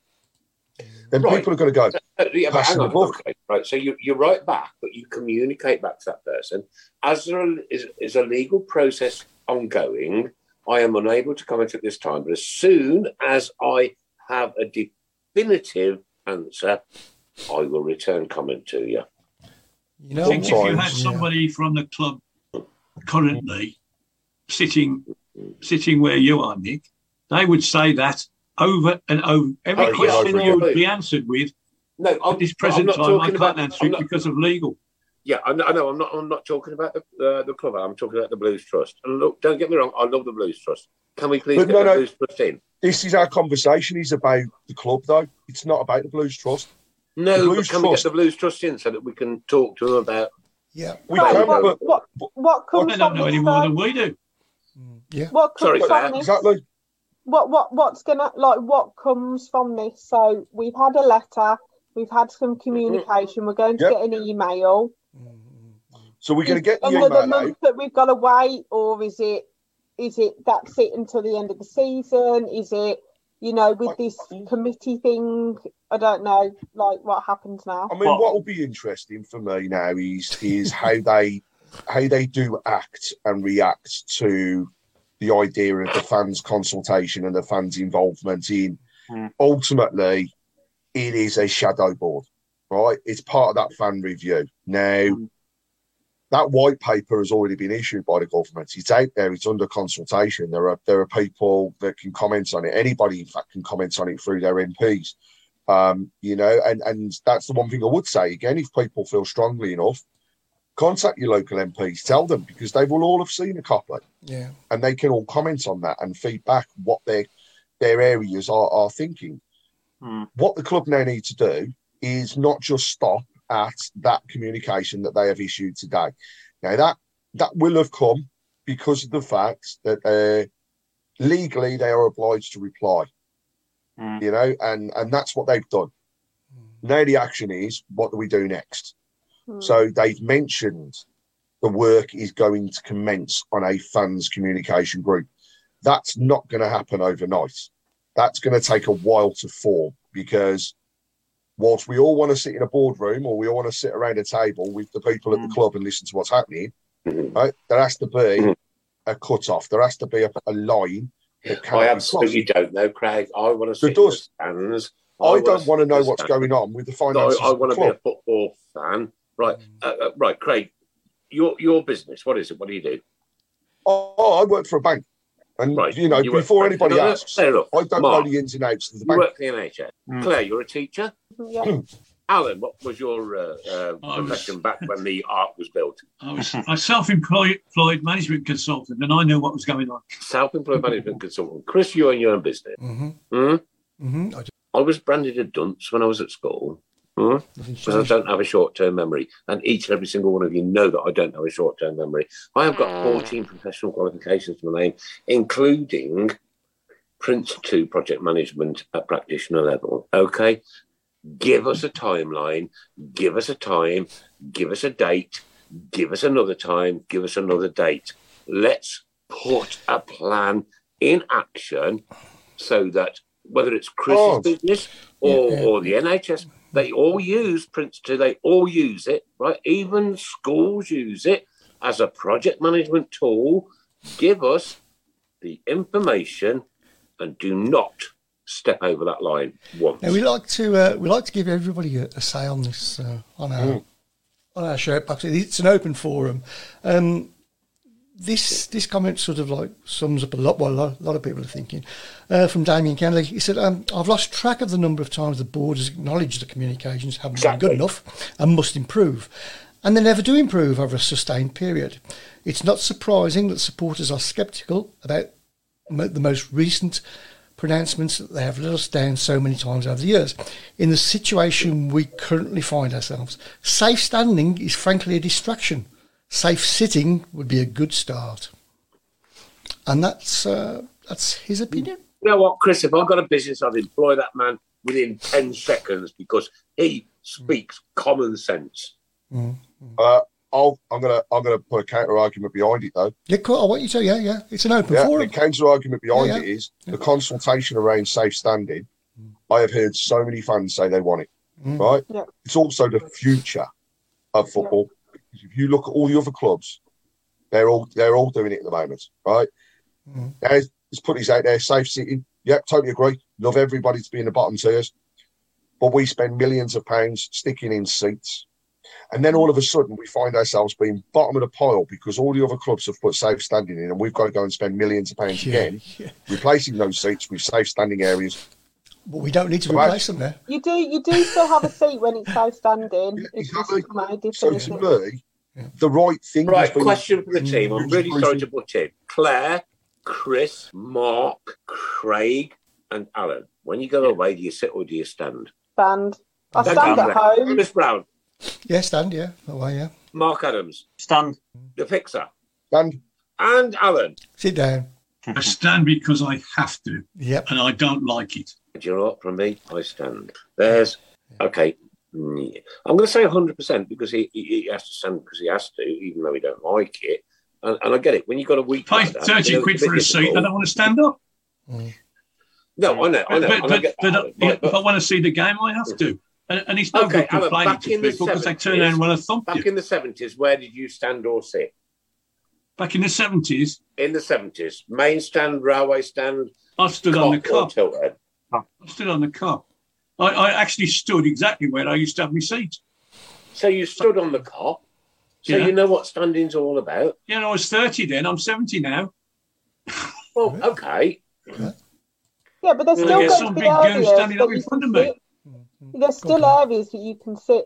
Then Right. people are going to go, Uh, yeah, but Passing hang the on, book. okay, right? So you you write back, but you communicate back to that person. As there is, is a legal process ongoing, I am unable to comment at this time. But as soon as I have a definitive answer, I will return comment to you. You know, I think if you had Sometimes, yeah. somebody from the club currently sitting sitting where you are, Nick, they would say that over and over. Every Oh, yeah, question over you again. would be answered with No, I'm, at this I'm present not time. I talking can't about. answer I'm it not, because of legal. yeah, I know, I know. I'm not. I'm not talking about the uh, the club. I'm talking about the Blues Trust. And look, don't get me wrong. I love the Blues Trust. Can we please But get no, the no. Blues Trust in? This is our conversation is about the club, though. It's not about the Blues Trust. The No, but Blues can we get the Blues Trust in so that we can talk to them about? yeah, We Right, can, what, but what, what comes They don't know any more than we do. Mm, yeah. What comes Sorry, from Claire. this? exactly. What what what's gonna like? What comes from this? So we've had a letter, we've had some communication. We're going to Yep. get an email. Mm, So we're going to get another email month that we've got to wait, or is it is it that's it until the end of the season? Is it you know with this committee thing? I don't know, like what happens now. I mean, what will be interesting for me now is is how they how they do act and react to the idea of the fans' consultation and the fans' involvement in. Hmm. Ultimately, it is a shadow board, right? It's part of that fan review. Now, Hmm. that white paper has already been issued by the government. It's out there. It's under consultation. There are there are people that can comment on it. Anybody, in fact, can comment on it through their MPs. Um, you know, and and that's the one thing I would say again. If people feel strongly enough, contact your local MPs. Tell them because they will all have seen a copy yeah. and they can all comment on that and feedback what their their areas are, are thinking. Hmm. What the club now need to do is not just stop at that communication that they have issued today. Now that that will have come because of the fact that uh, legally they are obliged to reply. Hmm. You know, and and that's what they've done. Now the action is what do we do next? Hmm. So they've mentioned the work is going to commence on a fans communication group. That's not going to happen overnight. That's going to take a while to form because whilst we all want to sit in a boardroom or we all want to sit around a table with the people at the Mm. club and listen to what's happening, Mhm. right? There has to be a cut off. There has to be a, a line. I absolutely don't know, Craig. I want to in the stands. I don't want to know what's going on with the finances I, I want to be a football fan. Right, uh, uh, right, Craig. Your your business. What is it? What do you do? Oh, I work for a bank, and Right, you know, you before for- anybody no, no, asks, fair enough. I don't Mark, know the ins and outs of the You work for the NHS. Mm. Claire, you're a teacher. Yeah. Alan, what was your uh, uh, I was- profession back when the ark was built? I was a self-employed management consultant, and I knew what was going on. Self-employed management consultant. Chris, you own your own business. Mm-hmm. Hmm? Mm-hmm. I I was branded a dunce when I was at school. Hmm? because I don't have a short-term memory, and each and every single one of you know that I don't have a short-term memory. I have got 14 professional qualifications to my name, including Prince 2 project management at practitioner level. Okay, give us a timeline, give us a time, give us a date, give us another time, give us another date. Let's put a plan in action so that whether it's Chris's Oh. business or, Yeah, yeah. or the NHS, they all use Prince 2, they all use it, right? Even schools use it as a project management tool. Give us the information and do not step over that line once. Now we like to uh, we like to give everybody a, a say on this uh, on our Mm. on our show. It's an open forum. Um, this this comment sort of like sums up a lot what a lot, a lot of people are thinking. Uh, from Damien Kennedy, he said, um, "I've lost track of the number of times the board has acknowledged the communications haven't been good enough and must improve, and they never do improve over a sustained period. It's not surprising that supporters are sceptical about mo- the most recent pronouncements that they have let us down so many times over the years. In the situation we currently find ourselves, safe standing is frankly a distraction. Safe sitting would be a good start. And that's uh, that's his opinion. You know what, Chris? If I've got a business, I'd employ that man within 10 seconds because he speaks common sense. Uh, I'll, I'm gonna I'm gonna put a counter argument behind it though. Yeah, cool. I want you to. Yeah, yeah. It's an open Yeah, forum. the counter argument behind Yeah, yeah. it is the consultation around safe standing. I have heard so many fans say they want it. Mm. Right? Yeah. It's also the future of football. Because If you look at all the other clubs, they're all they're all doing it at the moment, right? Mm. Now, let's put this out there: safe sitting. Yep, totally agree. Love everybody to be in the bottom tiers, but we spend millions of pounds sticking in seats. And then all of a sudden, we find ourselves being bottom of the pile because all the other clubs have put safe standing in, and we've got to go and spend millions of pounds Yeah, again, yeah. replacing those seats with safe standing areas. But we don't need to Right. replace them there. You do you do still have a seat when it's safe standing. Yeah, It's exactly. just So different. to isn't it? the right thing. Right, been- question for the team. I'm really sorry to butt in. Claire, Chris, Mark, Craig, and Alan. When you go away, do you sit or do you stand? Stand. I Stand stand down. at home. Chris Browne, Yeah, stand. Yeah, that way. Yeah, Mark Adams, Stand. the fixer, And and Alan. sit down. I stand because I have to, Yep. and I don't like it. Do you know what? From me, I stand. There's okay. Mm, I'm going to say 100 percent because he, he he has to stand because he has to, even though he don't like it. And, and I get it. When you've got a week, Pay like that, thirty you know, quid for a seat. I don't want to stand up. No, I know, I But, know. but, and I but, get but, but- if I want to see the game, I have to. And, and it's no Okay, good complaining back to in the people because they turn 70s around want to thump back you. in the 70s, where did you stand or sit? Back in the seventies, In the 70s, main stand, railway stand, I stood on the Kop or Kop. tilt. I stood on the Kop. I, I actually stood exactly where I used to have my seat. So you stood on the Kop. So Yeah. you know what standing's all about. Yeah, and I was thirty then. I'm seventy now. Well, okay. Yeah, but there's still some big goon standing up in front of me. There's still areas that you can sit.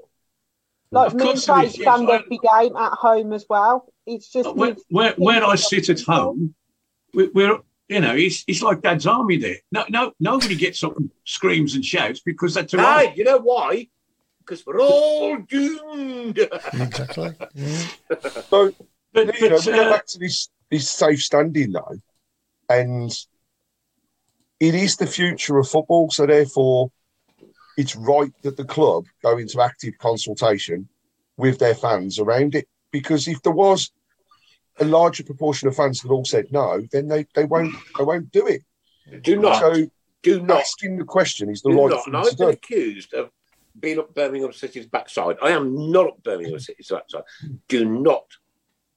Like Of me and course there yes, stand I- every game at home as well. It's just Where, where, where I sit at home, we're you know, it's it's like Dad's army there. No, no, nobody gets up and screams and shouts because that's a Hey, you know why? Because we're all doomed. Exactly. Yeah. so But, you know, but we uh, back to this, this safe standing though, and it is the future of football. So therefore, it's right that the club go into active consultation with their fans around it. Because if there was a larger proportion of fans that all said no, then they, they won't they won't do it. do not. So do not. asking the question is the Do right not. thing And I've been do. accused of being up Birmingham City's backside. I am not up Birmingham hmm. City's backside. Do not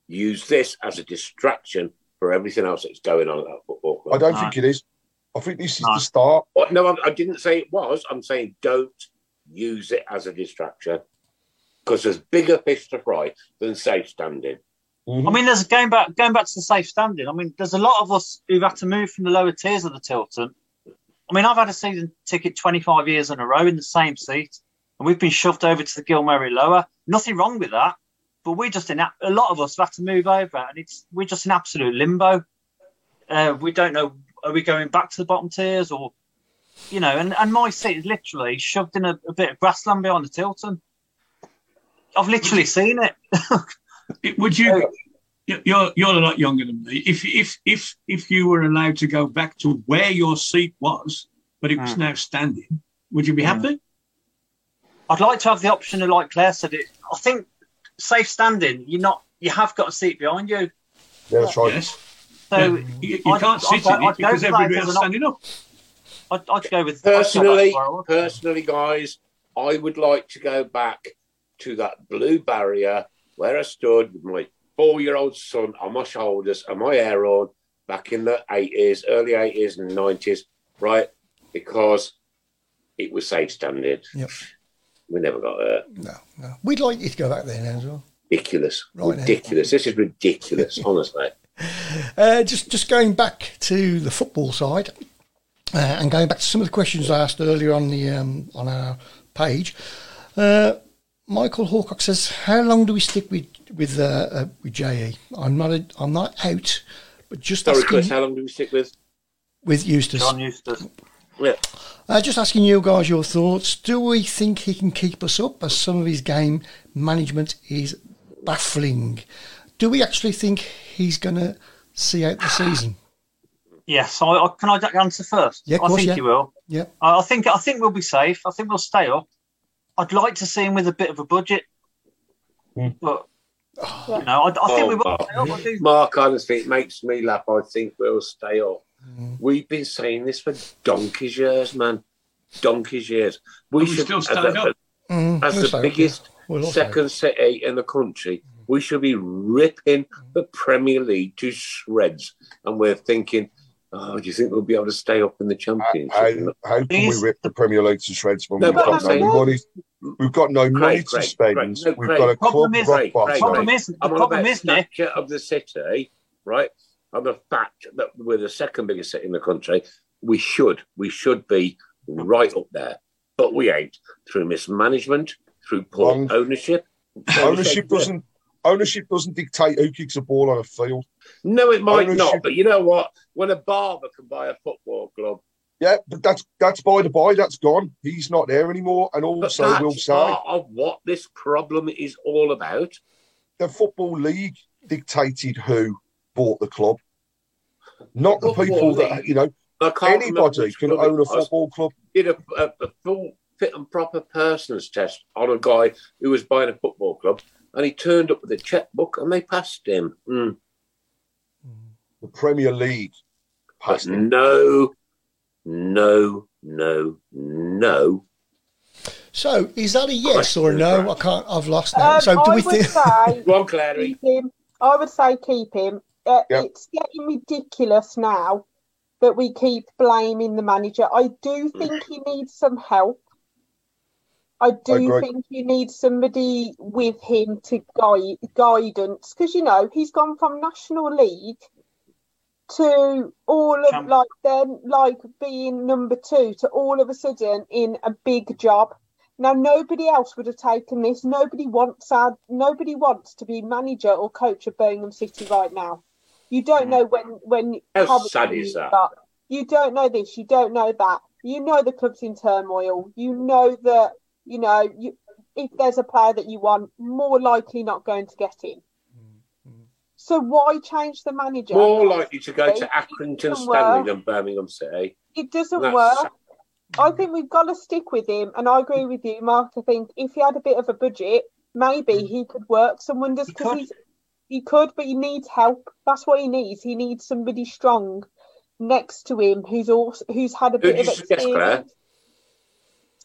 use this as a distraction for everything else that's going on at that football club. I don't No. think it is. I think this is No. the start. What? No, I, I didn't say it was. I'm saying don't use it as a distraction because there's bigger fish to fry than safe standing. Mhm. I mean, there's going back going back to the safe standing. I mean, there's a lot of us who've had to move from the lower tiers of the Tilton. I mean, I've had a season ticket 25 years in a row in the same seat, and we've been shoved over to the Gil Merrick lower. Nothing wrong with that, but we're just in a lot of us have had to move over, and it's we're just in absolute limbo. Uh, we don't know are we going back to the bottom tiers or, you know, and, and my seat is literally shoved in a, a bit of grassland behind the Tilton. I've literally seen it. It- Would you? you- You're you're a lot younger than me. If if if if you were allowed to go back to where your seat was, but it was Hmm. now standing, would you be Hmm. happy? I'd like to have the option of, like Claire said, it. I think safe standing. You're not. You have got a seat behind you. Yeah, that's right. Yes. So Yeah. You, you I'd- can't sit I'd go- in it I'd go because for everybody as else an standing up. I'd, I'd go with Personally, go back to where I was. personally, guys, I would like to go back to that blue barrier where I stood with my four-year-old son on my shoulders and my hair on back in the eighties, early eighties and nineties, right? Because it was safe standing. Yep. We never got hurt. No, no. We'd like you to go back there now as well. Ridiculous. Right now. ridiculous. This is ridiculous, honestly. Uh, just just going back to the football side uh, and going back to some of the questions I asked earlier on the um, on our page. Uh, Michael Hawcock says, "How long do we stick with with uh, uh, with JE? I'm not a, I'm not out, but just Sorry, asking Chris, how long do we stick with? with Eustace. John Eustace. Yeah. Uh, just asking you guys your thoughts. Do we think he can keep us up? As some of his game management is baffling. Do we actually think he's going to see out the season? Yes, I, I, can I answer first? Yeah, of I think yeah. he will. Yeah. I, I think I think we'll be safe. I think we'll stay up. I'd like to see him with a bit of a budget, Hmm. but you know, I, I think Oh, we will Mark. stay up. I do. Mark, honestly, it makes me laugh. I think we'll stay up. Mm. We've been saying this for donkey's years, man. Donkey's years. We And we should, still as, staying a- up. Mm, as the stay up, biggest yeah. We'll all stay second city in the country, we should be ripping the Premier League to shreds. And we're thinking, oh, do you think we'll be able to stay up in the Championship? How, how can we rip the Premier League to shreds when no, we've, got no saying- money? We've got no money to Craig, spend. Craig, no, We've Craig. got a club Problem is- rock Craig, bottom. Craig, problem is, the I'm problem is, Nick. of the city, right? On the fact that we're the second biggest city in the country, we should, we should be right up there, but we ain't through mismanagement, through poor Wrong. ownership. Ownership doesn't ownership doesn't dictate who kicks a ball on a field. No, it might Ownership- not, but you know what? When a barber can buy a football club, Yeah, but that's that's by the by. That's gone. He's not there anymore. And also, we'll say part of what this problem is all about. the football league dictated who bought the club, not the Football people that you know. I can't remember Anybody can own a football club. did a, a, a full fit and proper persons test on a guy who was buying a football club, and he turned up with a checkbook, and they passed him. Mm. The Premier League But him. no, no, no, no. So is that a yes or a no? I can't. I've lost now. Um, so do I we would think? say Clary. him. I would say keep him. Uh, Yep. It's getting ridiculous now that we keep blaming the manager. I do think he needs some help. I do agree. think you need somebody with him to guide guidance because you know he's gone from National League to all of Champ- like then like being number two to all of a sudden in a big job. Now nobody else would have taken this. Nobody wants our, nobody wants to be manager or coach of Birmingham City right now. You don't mm. know when when How sad is that? got. You don't know this. You don't know that. You know the club's in turmoil. You know that you know you, if there's a player that you want, more likely not going to get in. Mm-hmm. So why change the manager? More likely to go to Accrington Stanley work. than Birmingham City. It doesn't That's work. I think we've got to stick with him, and I agree with you, Mark. I think if he had a bit of a budget, maybe mm. he could work some wonders He because could. he's he could, but he needs help. That's what he needs. He needs somebody strong next to him who's also who's had a Who bit of you suggest, Claire? experience.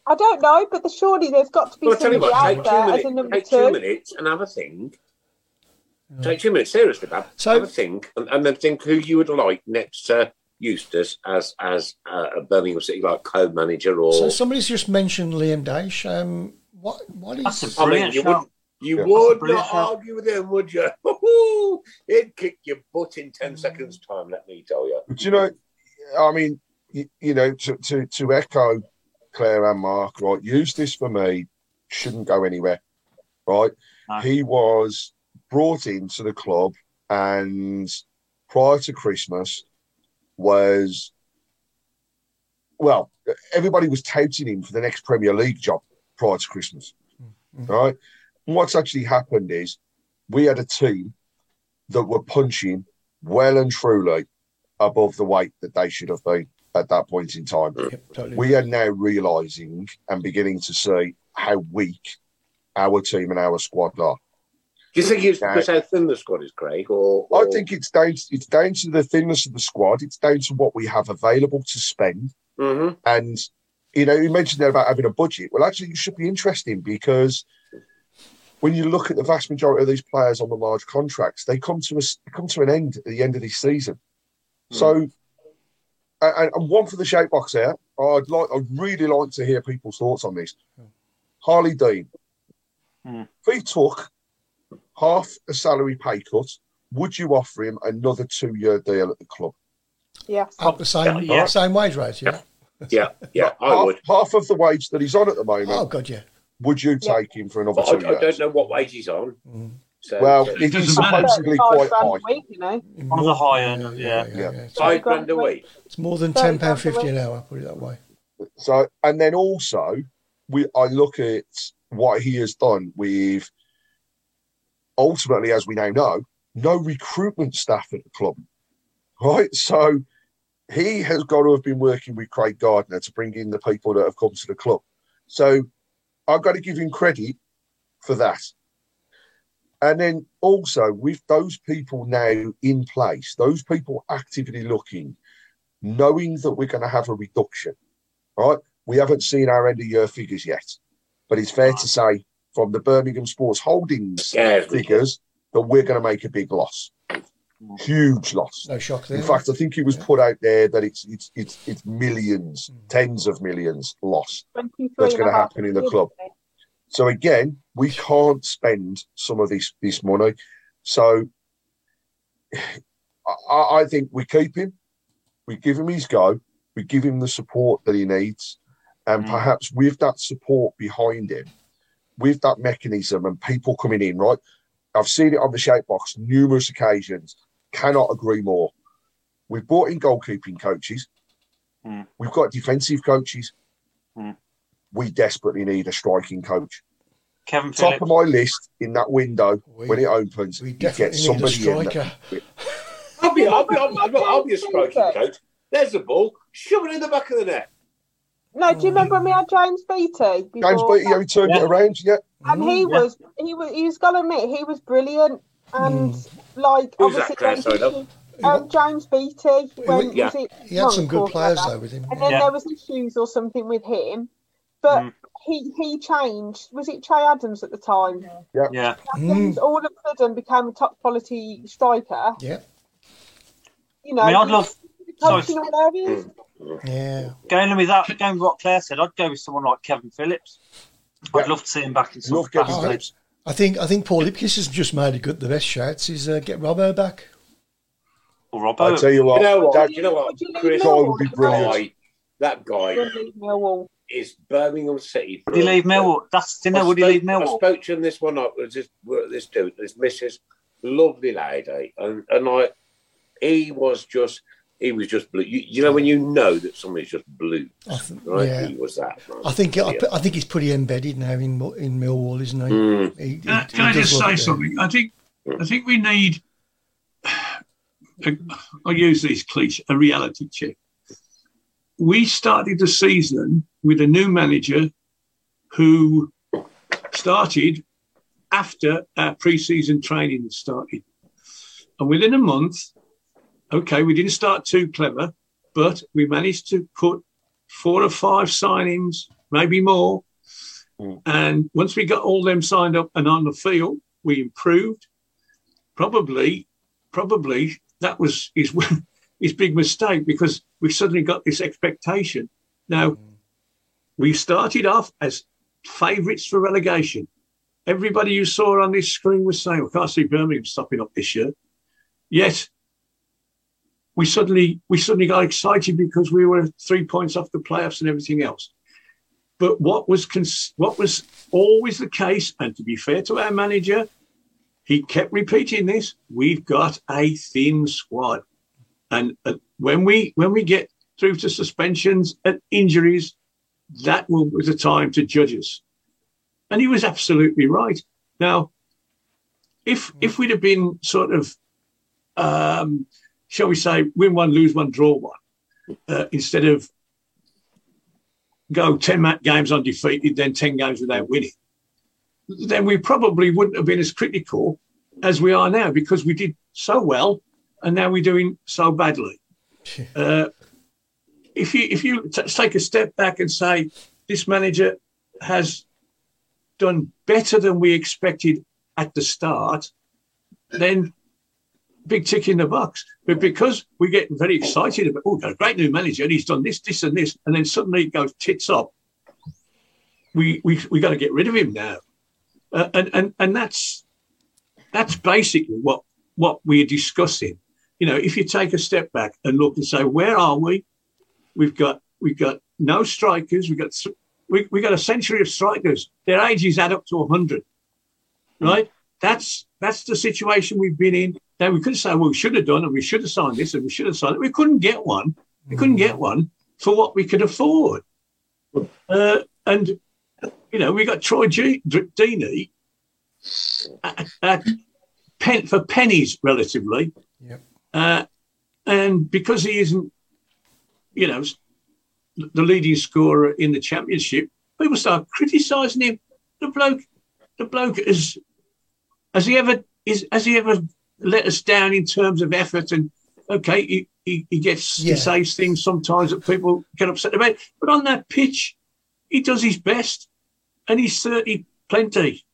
I don't know, but the, surely there's got to be Well, I tell you somebody what, out take two there as minutes, a number take two two. minutes and have a think. Take two minutes, seriously, Bab. So- have a think, and, and then think who you would like next to Eustace as as uh, a Birmingham City like co-manager or. So somebody's just mentioned Liam Daish. Um, what what That's is? a I mean, brilliant you shout. would you Yeah. would not shout. argue with him, would you? Woo-hoo! He'd kick your butt in ten seconds' time. Let me tell you. Do you know? I mean, you, you know, to, to to echo Claire and Mark, right? Use this for me. Shouldn't go anywhere, right? No. He was brought into the club, and prior to Christmas, was well, everybody was touting him for the next Premier League job prior to Christmas, mm-hmm. right? And what's actually happened is we had a team that were punching well and truly above the weight that they should have been at that point in time. Yep, totally. We are now realizing and beginning to see how weak our team and our squad are. Do you think it's No. because how thin the squad is, Craig? Or, or I think it's down it's down to the thinness of the squad. It's down to what we have available to spend. Mhm. And you know, you mentioned there about having a budget. Well, actually, it should be interesting because when you look at the vast majority of these players on the large contracts, they come to us come to an end at the end of this season. So, and, and one for the shoutbox there. I'd like, I'd really like to hear people's thoughts on this. Harlee Dean, Hmm. if he took half a salary pay cut, would you offer him another two-year deal at the club? Yes. At the same Yeah. same wage rate, yeah. yeah, yeah, I half, would. half of the wage that he's on at the moment. Oh god, yeah. Would you Yeah. take him for another But two I, I don't know what wage he's on. Mm. So, Well, so it is doesn't matter. supposedly quite high. a week, you know. One of the high earners, yeah. Yeah. It's, five grand a week. it's more than Thirty ten pound grand a fifty an hour. Put it that way. So, and then also, we I look at what he has done with ultimately, as we now know, no recruitment staff at the club, right? So, he has got to have been working with Craig Gardner to bring in the people that have come to the club. So, I've got to give him credit for that. And then also with those people now in place, those people actively looking, knowing that we're going to have a reduction, right? We haven't seen our end of year figures yet, but it's fair to say from the Birmingham Sports Holdings Yeah, figures that we're going to make a big loss, huge loss. No shock there. In fact, I think it was put out there that it's it's it's it's millions, hmm. tens of millions lost. That's gonna happen in the years, club. So again, we can't spend some of this this money. So I, I think we keep him, we give him his go, we give him the support that he needs, and Mm. perhaps with that support behind him, with that mechanism and people coming in, right? I've seen it on the shoutbox numerous occasions. Cannot agree more. We've brought in goalkeeping coaches. Mm. We've got defensive coaches. Mm. We desperately need a striking coach Kevin top Phillips. of my list in that window We- when it opens. we you get definitely need a somebody in I'll be, I'll be, I'll, I'll, I'll be a striking coach. There's the ball. Shove it in the back of the net. No, do you remember when we had James Beattie? James before Beattie, how he turned Yeah. it around, yeah. and he Yeah. was he was he's got to admit he was brilliant and like Who's obviously that, Claire? when Sorry, he- love. um, James Beattie when Yeah. was He had some good players though with him. and then there was issues or something with him but Mm. he he changed was it Che Adams at the time Yeah. Adams all of a sudden became a top quality striker Yeah, you know I mean, I'd love sorry. coaching all areas yeah. going with that. Going with what Claire said, I'd go with someone like Kevin Phillips. I'd Yeah. love to see him back in some Love Kevin. Phillips. I think I think Paul Lipkis has just made a good. The best shouts is uh, get Robbo back. Or Robbo. I tell you what, You know what? that, Do you know what? Would you leave Chris, Millwall would be brilliant. moment? guy, that guy Would you leave Millwall? is Birmingham City. would he leave Millwall? That's the thing. I Would he spoke- leave I Millwall? spoke to him this one night. Was this this dude, this Mrs. Lovely lady, and and I, he was just he was just blue. You, you know when you know that somebody's just blue, I th- right? yeah. He was that. man. I think I, Yeah. I think he's pretty embedded now in in Millwall, isn't he? Mm. He- he- Can, I- he can I just look say there. something? I think I think we need. I use this cliche, a reality check. We started the season with a new manager who started after our pre-season training started, and within a month, okay, we didn't start too clever, but we managed to put four or five signings maybe more. Mm. And once we got all them signed up and on the field, we improved. Probably, probably that was his his big mistake because we suddenly got this expectation. Now, we started off as favourites for relegation. Everybody you saw on this screen was saying, "We can't see Birmingham stopping up this year." Yet, we suddenly we suddenly got excited because we were three points off the playoffs and everything else. But what was cons- what was always the case, and to be fair to our manager, he kept repeating this: we've got a thin squad, and uh, when we when we get through to suspensions and injuries, that will be the time to judge us. And he was absolutely right. Now, if if we'd have been sort of, um, shall we say, win one, lose one, draw one, uh, instead of go 10 ma- games undefeated, then 10 games without winning, then we probably wouldn't have been as critical as we are now because we did so well and now we're doing so badly. Uh, if you if you t- take a step back and say this manager has done better than we expected at the start, then big tick in the box. But because we get very excited about, oh, got a great new manager and he's done this, this, and this, and then suddenly it goes tits up, we we we got to get rid of him now, uh, and and and that's that's basically what what we're discussing. You know, if you take a step back and look and say, where are we? We've got we've got no strikers. We've got we we got a century of strikers. Their ages add up to hundred, right? That's that's the situation we've been in. Now we could say, well, we should have done, and we should have signed this, and we should have signed it. We couldn't get one. We couldn't get one for what we could afford. Uh, and you know, we got Troy G- Deeney at, at pen, for pennies, relatively. Yep. Uh, and because he isn't, you know, the leading scorer in the championship, people start criticising him. The bloke, the bloke is, has he ever is has he ever let us down in terms of effort? And okay, he he, he gets Yeah. he says things sometimes that people get upset about, but on that pitch, he does his best, and he's thirty plenty.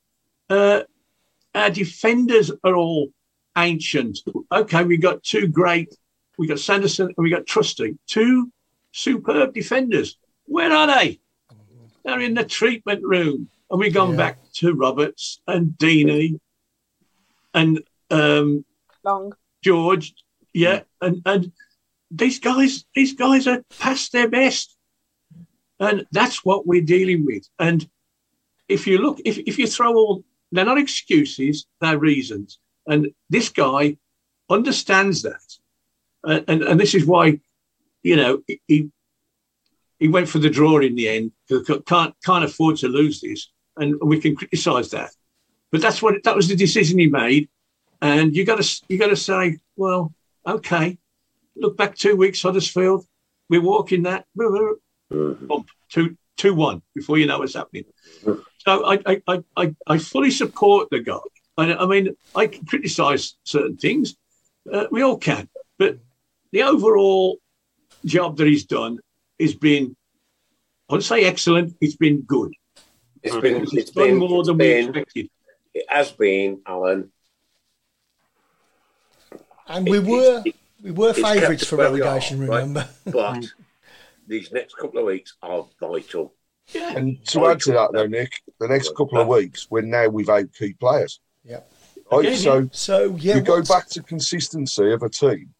Uh, our defenders are all ancient. Okay, we got two great. We got Sanderson and we got Trusty, two superb defenders. Where are they? They're in the treatment room, and we've gone Yeah. back to Roberts and Deeney and um, Long. George. Yeah, and and these guys, these guys are past their best, and that's what we're dealing with. And if you look, if if you throw all, they're not excuses, they're reasons. And this guy understands that, and and, and this is why, you know, he he went for the draw in the end because can't can't afford to lose this, and we can criticise that. But that's what that was the decision he made, and you got to you got to say, well, okay, look back two weeks Huddersfield, we're walking that Mhm. bump two two one before you know what's happening. So I I, I, I, I fully support the guy. I, I mean, I can criticise certain things. Uh, we all can, but the overall job that he's done has been, I would say, excellent. It's been good. It's been, It's it's done been, more it's than we been, expected. it has been, Alan. And we It- were it- we were favourites for where we are, relegation. right? Remember? But these next couple of weeks are vital. Yeah. And to add to that, though, Nick, the next couple of weeks, we're now without key players. Yep. Right? Again, so So yeah, you go back to consistency of a team,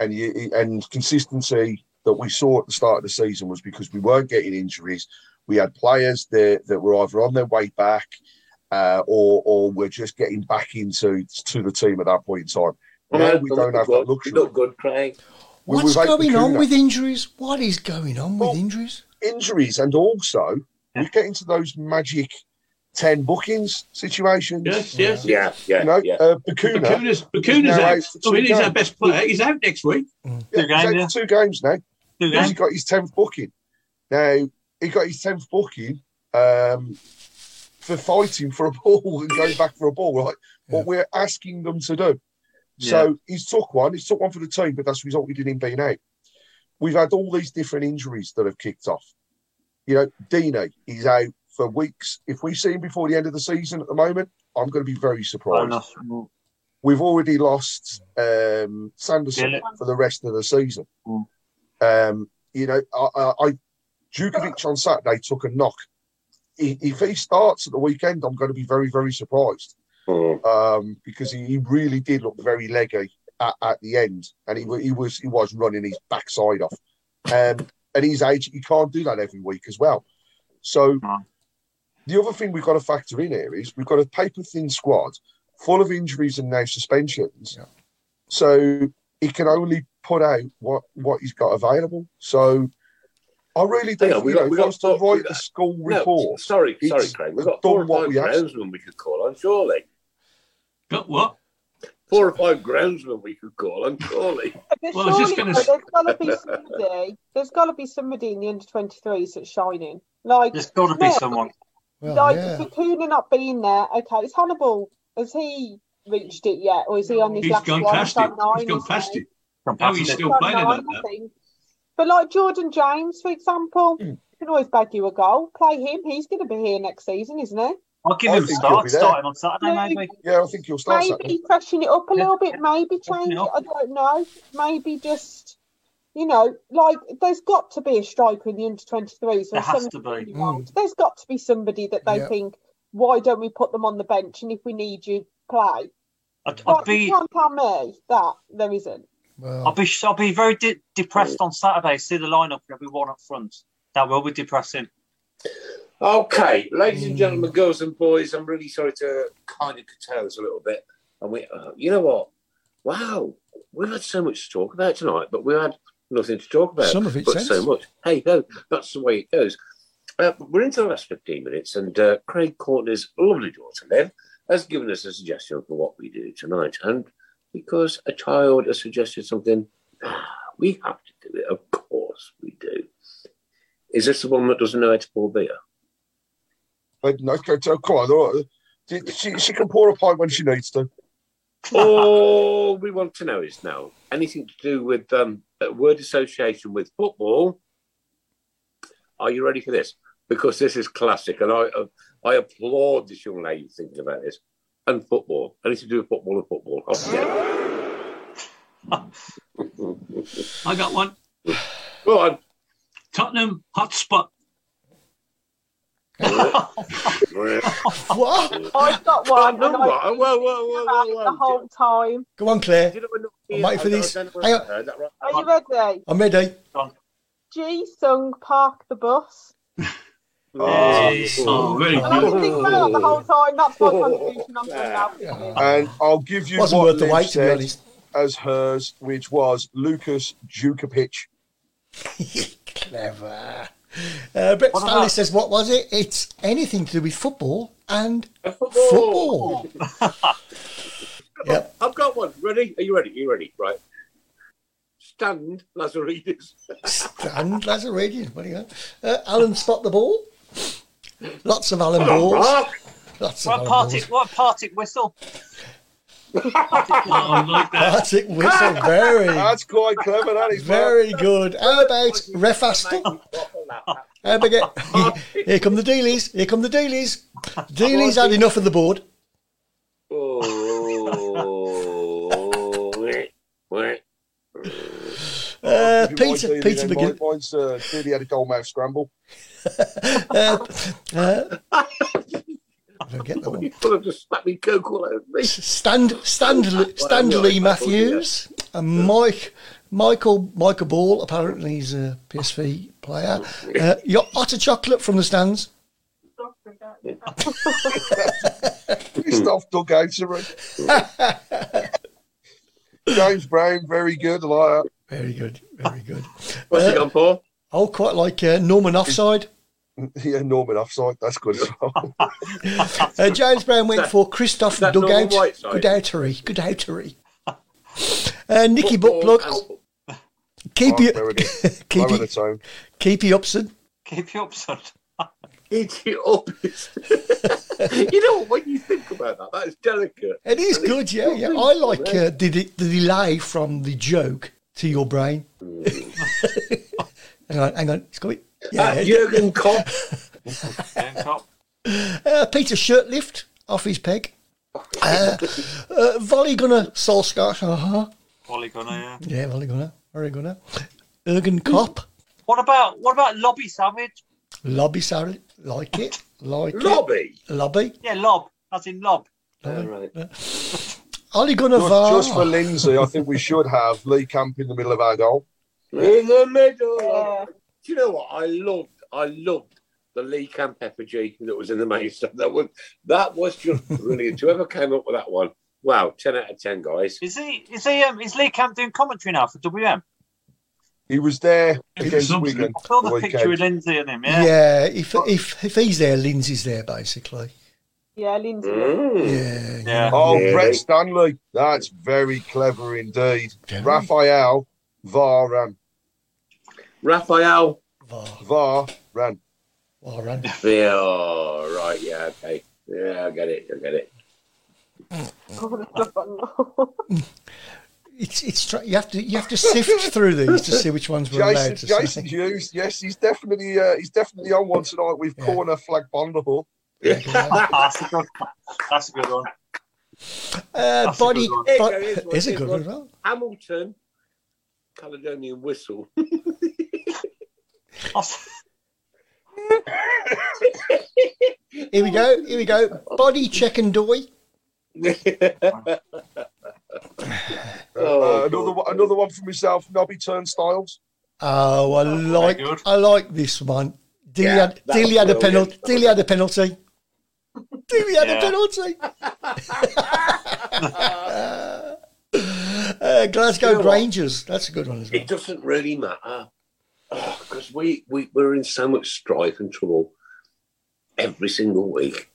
and you and consistency that we saw at the start of the season was because we weren't getting injuries. We had players that, that were either on their way back, uh, or or were just getting back into to the team at that point in time. Now we don't have that luxury. Look good, Craig. We- What's we've going on with injuries? What is going on with injuries? injuries, and also Yeah. we get into those magic ten bookings situations. Yes, yes. Yeah, yeah, You know, yeah. uh, Bacuna, Bacuna's, Bacuna's now out. out for I mean, he's our best player. He's out next week. yeah, Two games, out yeah. for two games now. Two He's games. got his tenth booking. Now he got his tenth booking um, for fighting for a ball and going back for a ball, right? What we're asking them to do. So he's took one. He's took one for the team, but that's resulted in him being out. We've had all these different injuries that have kicked off. you know, Deeney is out for weeks. If we see him before the end of the season at the moment, I'm going to be very surprised. enough. We've already lost um, Sanderson Yeah. for the rest of the season. Mm. Um, you know, I, I, I Jutkiewicz on Saturday took a knock. If he starts at the weekend, I'm going to be very, very surprised Mm. um, because he, he really did look very leggy at, at the end, and he, he was he was running his backside off. Um, at his age, you can't do that every week as well. So No. The other thing we've got to factor in here is we've got a paper thin squad full of injuries and now suspensions. Yeah. So he can only put out what what he's got available. So I really do. Hang on, we you got- know, we got to four- we write the school No, report. sorry, sorry, Craig. We've got done four or what five we asked. groundsmen we could call on, surely. Got what? Four or five groundsmen we could call on, surely. But Well, I was just gonna though, there's got to be somebody. There's got to be somebody in the under 23s that's shining. Like, There's got to be someone. Well, like yeah. Bacuna not being there. Okay, it's Hannibal. Has he reached it yet, or is he on his He's last gone one? past He's it. nine, He's gone past he? it. From No, he's it. still playing nine, like that. But like Jordan James, for example, Hmm. can always bag you a goal. Play him. He's going to be here next season, isn't he? I'll give I him a think start, be starting on Saturday, maybe. Maybe, Yeah, I think you'll start Saturday. maybe freshen it up a Yeah, little bit. Maybe change it it. up. I don't know. Maybe just. You know, like there's got to be a striker in the under 23s. There has to be. 17-year-olds. There's got to be somebody that they Yeah. think, why don't we put them on the bench? And if we need you, play. I'd, I'd But be, you can't tell me that there isn't. Well, I'll be, I'll be very de- depressed on Saturday. See the lineup and everyone up front. That will be depressing. Okay, ladies and gentlemen, girls and boys, I'm really sorry to kind of curtail this a little bit. And we, uh, you know what? Wow, we've had so much to talk about tonight, but we've had nothing to talk about. Some of it but sense. so much. Hey, ho, that's the way it goes. Uh, we're into the last 15 minutes, and uh, Craig Courtney's lovely daughter, Liv, has given us a suggestion for what we do tonight. And because a child has suggested something, we have to do it. Of course we do. Is this the one that doesn't know how to pour beer? But no, come on. all right. She, she, she can pour a pint when she needs to. All we want to know is now anything to do with um, word association with football. Are you ready for this? Because this is classic, and I uh, I applaud this young lady thinking about this. And football, anything to do with football and football. You go. I got one. Go on. Tottenham hotspot. What? I've got one. Whoa, I've been whoa, whoa, thinking whoa, about whoa, the whole time. Go on, Claire. Did I not I'm hear- waiting for I- I this. don't Hang on. Heard that right. Are you ready? I'm ready. Ji Sung Park the bus. Oh, very And I was good. thinking about that the whole time. That's my contribution on now. And I'll give you Wasn't what worth the Liv wait, to be said honest. as hers, which was Lukas Jutkiewicz. Clever. Uh, Brett Stanley about- says, what was it? It's anything to do with football and Football. football. yep. I've got one. Ready? Are you ready? Are you ready? Right. Stand, Lazaridis. Stand Lazaradian. What do you got? Uh, Alan spot the ball. Lots of Alan Come balls. Mark. Lots of What Alan party? balls. What party whistle? Oh, I like that. Partick whistle. Very, That's quite clever, that is. Mark. very good. How about Refastel? How about get, here come the dealies. Here come the dealies. Dealies had enough of the board. Oh, wait, wait. Uh, Peter, mind, Peter Dealey, then McGinn. Mine's uh, Dealey had a goal mouth scramble. Uh, uh, I don't get that one. You could have just slapped me coke all over me. Stand, Stand, Stanley Matthews and Mike, Michael, Michael Ball. Apparently, he's a PSV player. Uh, your otter chocolate from the stands. Christoph dug out James Brown, very good. I like Very good, very good. What's he on for? Oh, quite like uh, Norman offside. That. Yeah, Norman offside. That's good as well. Uh, James Brown went that- for Christoph is that Norman Dugout. Whiteside? Good outery, good outery. Uh, Nicky Football keep Oh, you, there keep Lower you, the keep you Upson. Keep you up, son. Eat it up. you know, what? when you think about that, that is delicate. It is good, yeah, yeah. I like uh, the, the delay from the joke to your brain. hang on, hang on, it's coming. Yeah. Jurgen Kopp. Jurgen Klopp. Uh, Peter Shirtlift off his peg. Uh, uh, volley gunner Solskjaer. Uh-huh. Wally Gunner, yeah. Yeah, volley gunner. Very gunner. Jurgen Kopp. What about what about Lobby Savage? Lobby Savage. Like it. Like Lobby. it. Lobby. Yeah, Lob, as in Lob. Oh, right. Ollie Gunnar Just, VAR. just for Lindsay, I think we should have Lee Camp in the middle of our goal. In the middle. Yeah. Do you know what? I loved. I loved the Lee Camp effigy that was in the main stuff. That was that was just brilliant. Whoever came up with that one, wow, ten out of ten, guys. Is he? Is he? Um, is Lee Camp doing commentary now for WM? He was there against Something. Wigan. I saw the the picture weekend. with Lindsay and him. Yeah. Yeah, if, if if he's there, Lindsay's there basically. Yeah, Lindsay. Mm. Yeah, Yeah. Oh, Really? Brett Stanley. That's very clever indeed. Very. Raphael Varan. Raphael. VAR. Varan. Warren. Yeah, oh, right. Yeah, okay. Yeah, I get it. I get it. It's it's tr- you have to you have to sift through these to see which ones we're allowed to Jason say. Hughes. Yes, he's definitely uh, he's definitely on one tonight with Yeah. corner flag Bonderhall. that's a good. That's a good one. Uh, That's a body, good one. Here bo- go, here's one, is a good one. one. as well. Hamilton. Caledonian whistle. Here we go. Here we go. Body check and doy. Oh, uh, another one, another one for myself. Nobby Turnstiles. Oh, I like. I like this one. Dilly Yeah, had, that Dilly had a brilliant. penalty. Dilly had a penalty. Dilly had a penalty. uh, Glasgow You know what? Rangers. That's a good one as well. it doesn't really matter because we, we we're in so much strife and trouble every single week.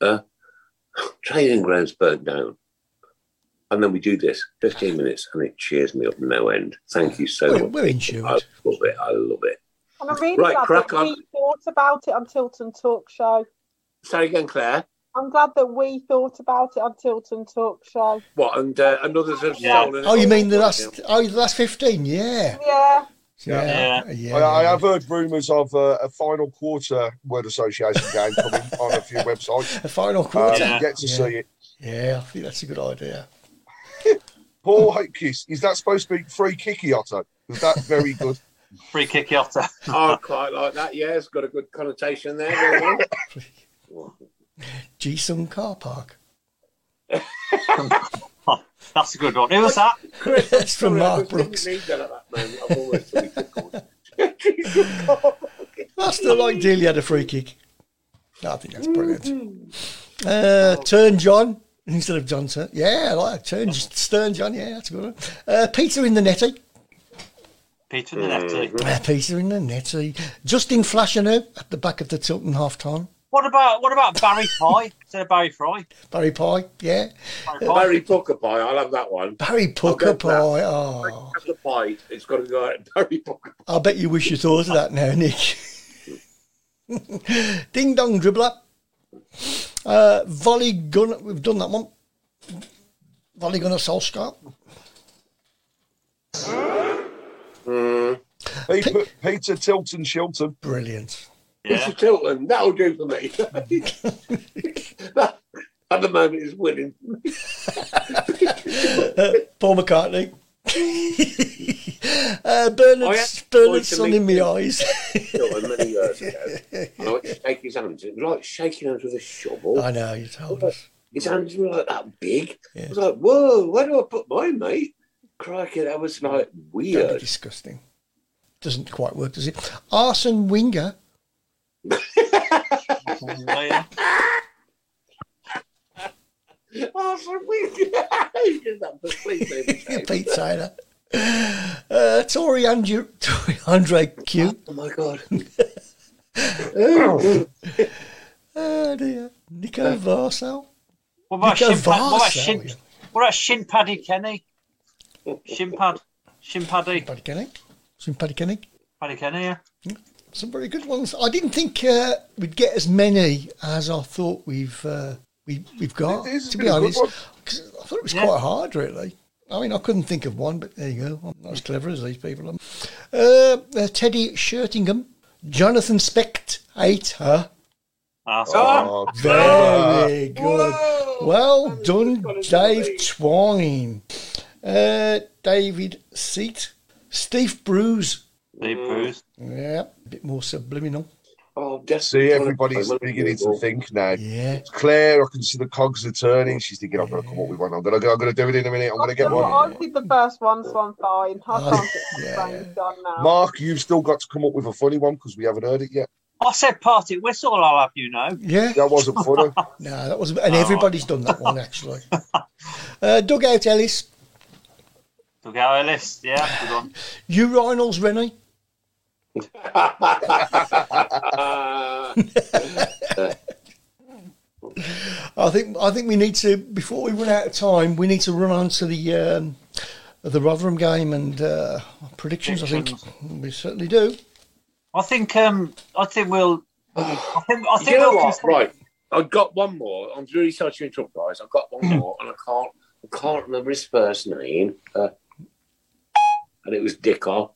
Uh, training grounds burnt down, and then we do this fifteen minutes, and it cheers me up no end. Thank you so We're, much. we're in I love it. I love it. And I'm really Right, glad crack that on. we thought about it on Tilton Talk Show. Sorry again, Claire. I'm glad that we thought about it on Tilton Talk Show. What? And uh, and others have Yeah. Oh, you mean the last? Oh, the last fifteen? Yeah, Yeah, yeah, yeah. I, I have heard rumours of uh, a final quarter word association game coming on a few websites. A final Um, quarter. Yeah. Get to Yeah. see it. Yeah, I think that's a good idea. Paul Hotkiss, is that supposed to be free kicky Otto? Is that very good? Free kick after. I quite like that. Yeah, it's got a good connotation there. Don't? G Sun Car Park. That's a good one. Who was that? It's from Sorry, Mark just didn't Brooks. need that at that moment. I've always thought it was I still like Dealey had a free kick. I think that's brilliant. Uh, turn John instead of Johnson. Yeah, I like that. Turn Stern John. Yeah, that's a good one. Uh, Peter in the netty. Peter in the Netty. Uh, Peter in the netty. Justin Flasheneau at the back of the Tilton half time. What about what about Barry Pye instead of Barry Fry? Barry Pie. Yeah. Barry Pye. Barry Pukka Pie. I love that one. Barry Pukka go. Pie. Oh, Have the pie. It's got to go out. Barry Pukka. I bet you wish you thought of that now, Nick. Ding dong dribbler. Uh, volley gun. We've done that one. Volley gunner Solskjaer. Peter, Peter Tilton Shilton. Brilliant. Yeah. Mr. Tilton. That'll do for me. that, at the moment, is winning. Paul McCartney. uh, Bernard, I had Bernard to Sun in my eyes. Many years ago. And I went to shake his hands. It was like shaking hands with a shovel. I know, you told us. His hands were like that big. Yeah. I was like, whoa, where do I put mine, mate? Crikey, that was like That'd be weird. disgusting. Doesn't quite work, does it? Arsene Winger. Yeah. Oh, so weird. He did that for please, baby. Pete Taylor. Uh, Tory Andrew, Tory Andre Q. Oh my god. Oh dear. Nico Varsel. What about Nico Shin Pad- What about Shin? yeah. What about Shin Paddy Kenny? Shin Pad. Shin Paddy. Paddy Kenny. Some Paddy Kenny. Paddy Kenny. Yeah. Some very good ones. I didn't think uh, we'd get as many as I thought we've uh, we, we've got. To be honest, one. 'Cause I thought it was Yeah. quite hard, really. I mean, I couldn't think of one, but there you go. I'm not as clever as these people. are. Uh, uh, Teddy Shirtingham, Jonathan Spectator. Ah, Oh, Very good. Well done, Dave Twine. Uh, David Seat. Steve Bruce. Steve Bruce. Yeah, a bit more subliminal. Oh, just See, everybody's beginning to think now. Yeah. Claire, I can see the cogs are turning. She's thinking, I'm going to come up with one. I'm going to, I'm going to do it in a minute. I'm going to get one. I did the first one, so I'm fine. I can't get yeah, my done now. Mark, you've still got to come up with a funny one because we haven't heard it yet. I said party whistle, I'll have you know. Yeah. That wasn't funny. No, that wasn't. and everybody's done that one actually. Uh, Dugout Ellis. Took out a list, yeah, good one. You Reynolds Rennie. I think I think we need to before we run out of time. We need to run on to the um, the Rotherham game and uh, predictions. I think we certainly do. I think um I think we'll I think I think you know we'll what? Right, I've got one more. I'm really sorry to interrupt, guys. I've got one more, and I can't, I can't remember his first name. Uh, and it was Dickoff.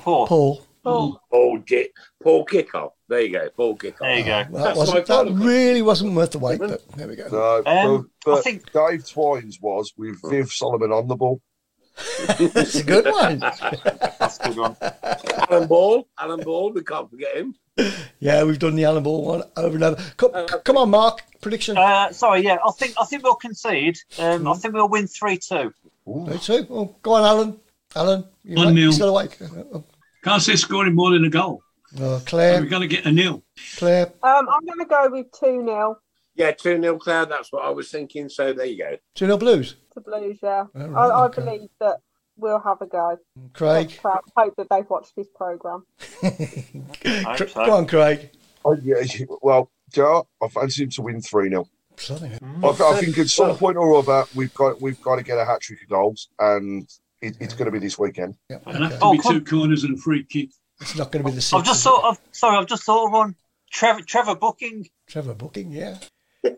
Paul. Paul. Oh, Oh, Dick, Paul Kickoff. There you go, Paul Kickoff. There you go. Well, that wasn't that really wasn't worth the wait, but there we go. No, Um, but, I think- Dave Twine's was with Viv Solomon on the ball. It's a good one. That's a good one. Alan Ball, Alan Ball. We can't forget him. Yeah, we've done the Alan Ball one over and over. Come, come on, Mark. Prediction. Uh, sorry, yeah, I think I think we'll concede. Um, I think we'll win three two. Me too. Oh, go on, Alan. Alan, you One awake? nil. You still awake? Can't say scoring more than a goal. Oh, We're going to get a nil. Claire. um, I'm going to go with 2 0 Yeah, 2 0 Claire. That's what I was thinking. So there you go. 2 0 Blues. to Blues, yeah. Oh, I, right, I okay. believe that we'll have a go. Craig. I hope that they've watched this programme. hope so. Go on, Craig. Oh, yeah, well, Joe, I fancy him to win 3 0. I, th- I think at some point or other we've got we've got to get a hat trick of goals, and it, it's going to be this weekend. Yeah, It'll have okay. to Oh, be two corners and a free kick. It's not going to be the same. I've just is thought of sorry, I've just thought of one. Trevor Trevor Booking. Trevor Booking, yeah.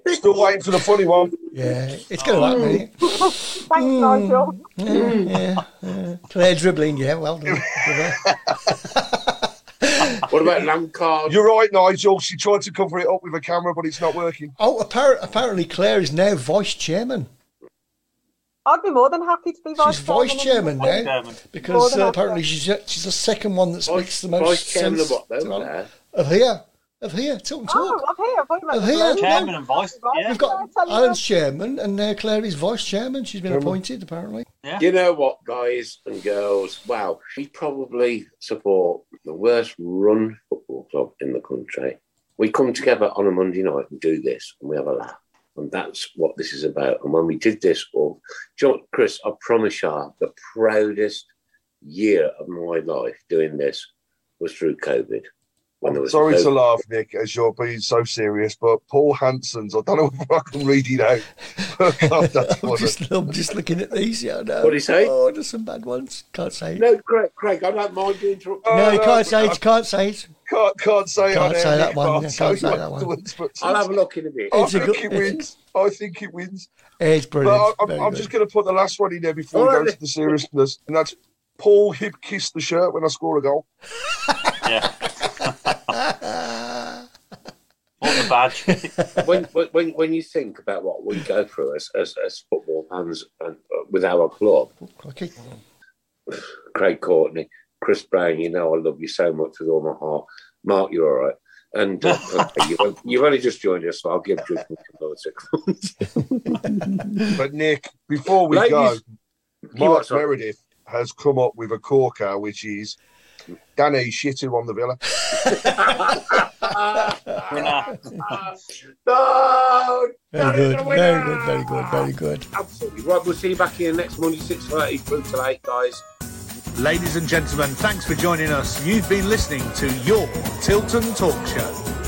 Still waiting for the funny one. Yeah, it's going to happen. isn't? Thanks, Hmm. Nigel. Yeah, yeah, yeah. Claire dribbling, yeah, well done. What about Lampard? You're right, Nigel. She tried to cover it up with a camera, but it's not working. oh, appar- apparently Claire is now vice chairman. I'd be more than happy to be vice She's vice chairman now Chairman. Because uh, apparently she's she's the second one that speaks Vice, the most vice chairman of sense what, though? to- of here, of here, Tilton Oh, Talk. I'm here. I thought you meant Oh, here, Blues. Chairman and vice. Yeah. We've got I'll you Alan's chairman, and now Claire is vice chairman. She's been Chairman. appointed, apparently. You know what, guys and girls? Wow, we probably support the worst run football club in the country. We come together on a Monday night and do this, and we have a laugh. And that's what this is about. And when we did this, well, what, Chris, I promise you, the proudest year of my life doing this was through COVID. When there was Sorry to laugh, Nick, as you're being so serious, but Paul Hanson's, I don't know if I can read it out. But God, that's I'm just, I'm just looking at these. Yeah, no. What'd he say? Oh, there's some bad ones. Can't say it. No, Craig, Craig, I don't mind you interrupting. Oh, No, you no, can't say it. Can't say it. Can't, can't say it Can't say that one, I'll can't say that one. I'll have a look in a bit. I It's a think good- it wins. I think it wins. It's But brilliant. I, I'm, I'm just going to put the last one in there before we go right. into the seriousness, and that's Paul hip kiss the shirt when I score a goal. Yeah. Want the badge. when, when when you think about what we go through as as, as football fans and uh, with our club, Okay. Craig Courtney, Chris Browne, you know I love you so much with all my heart. Mark, you're all right. And uh, okay, you've, you've only just joined us, so I'll give judgment another six months. But Nick, before we Ladies, go, you Mark? Meredith has come up with a corker, which is Danny shitting on the Villa. No, Very good. Very good. Very good. Very good. Absolutely right. We'll see you back here next Monday, six thirty through till eight, guys. Ladies and gentlemen, thanks for joining us. You've been listening to your Tilton Talk Show.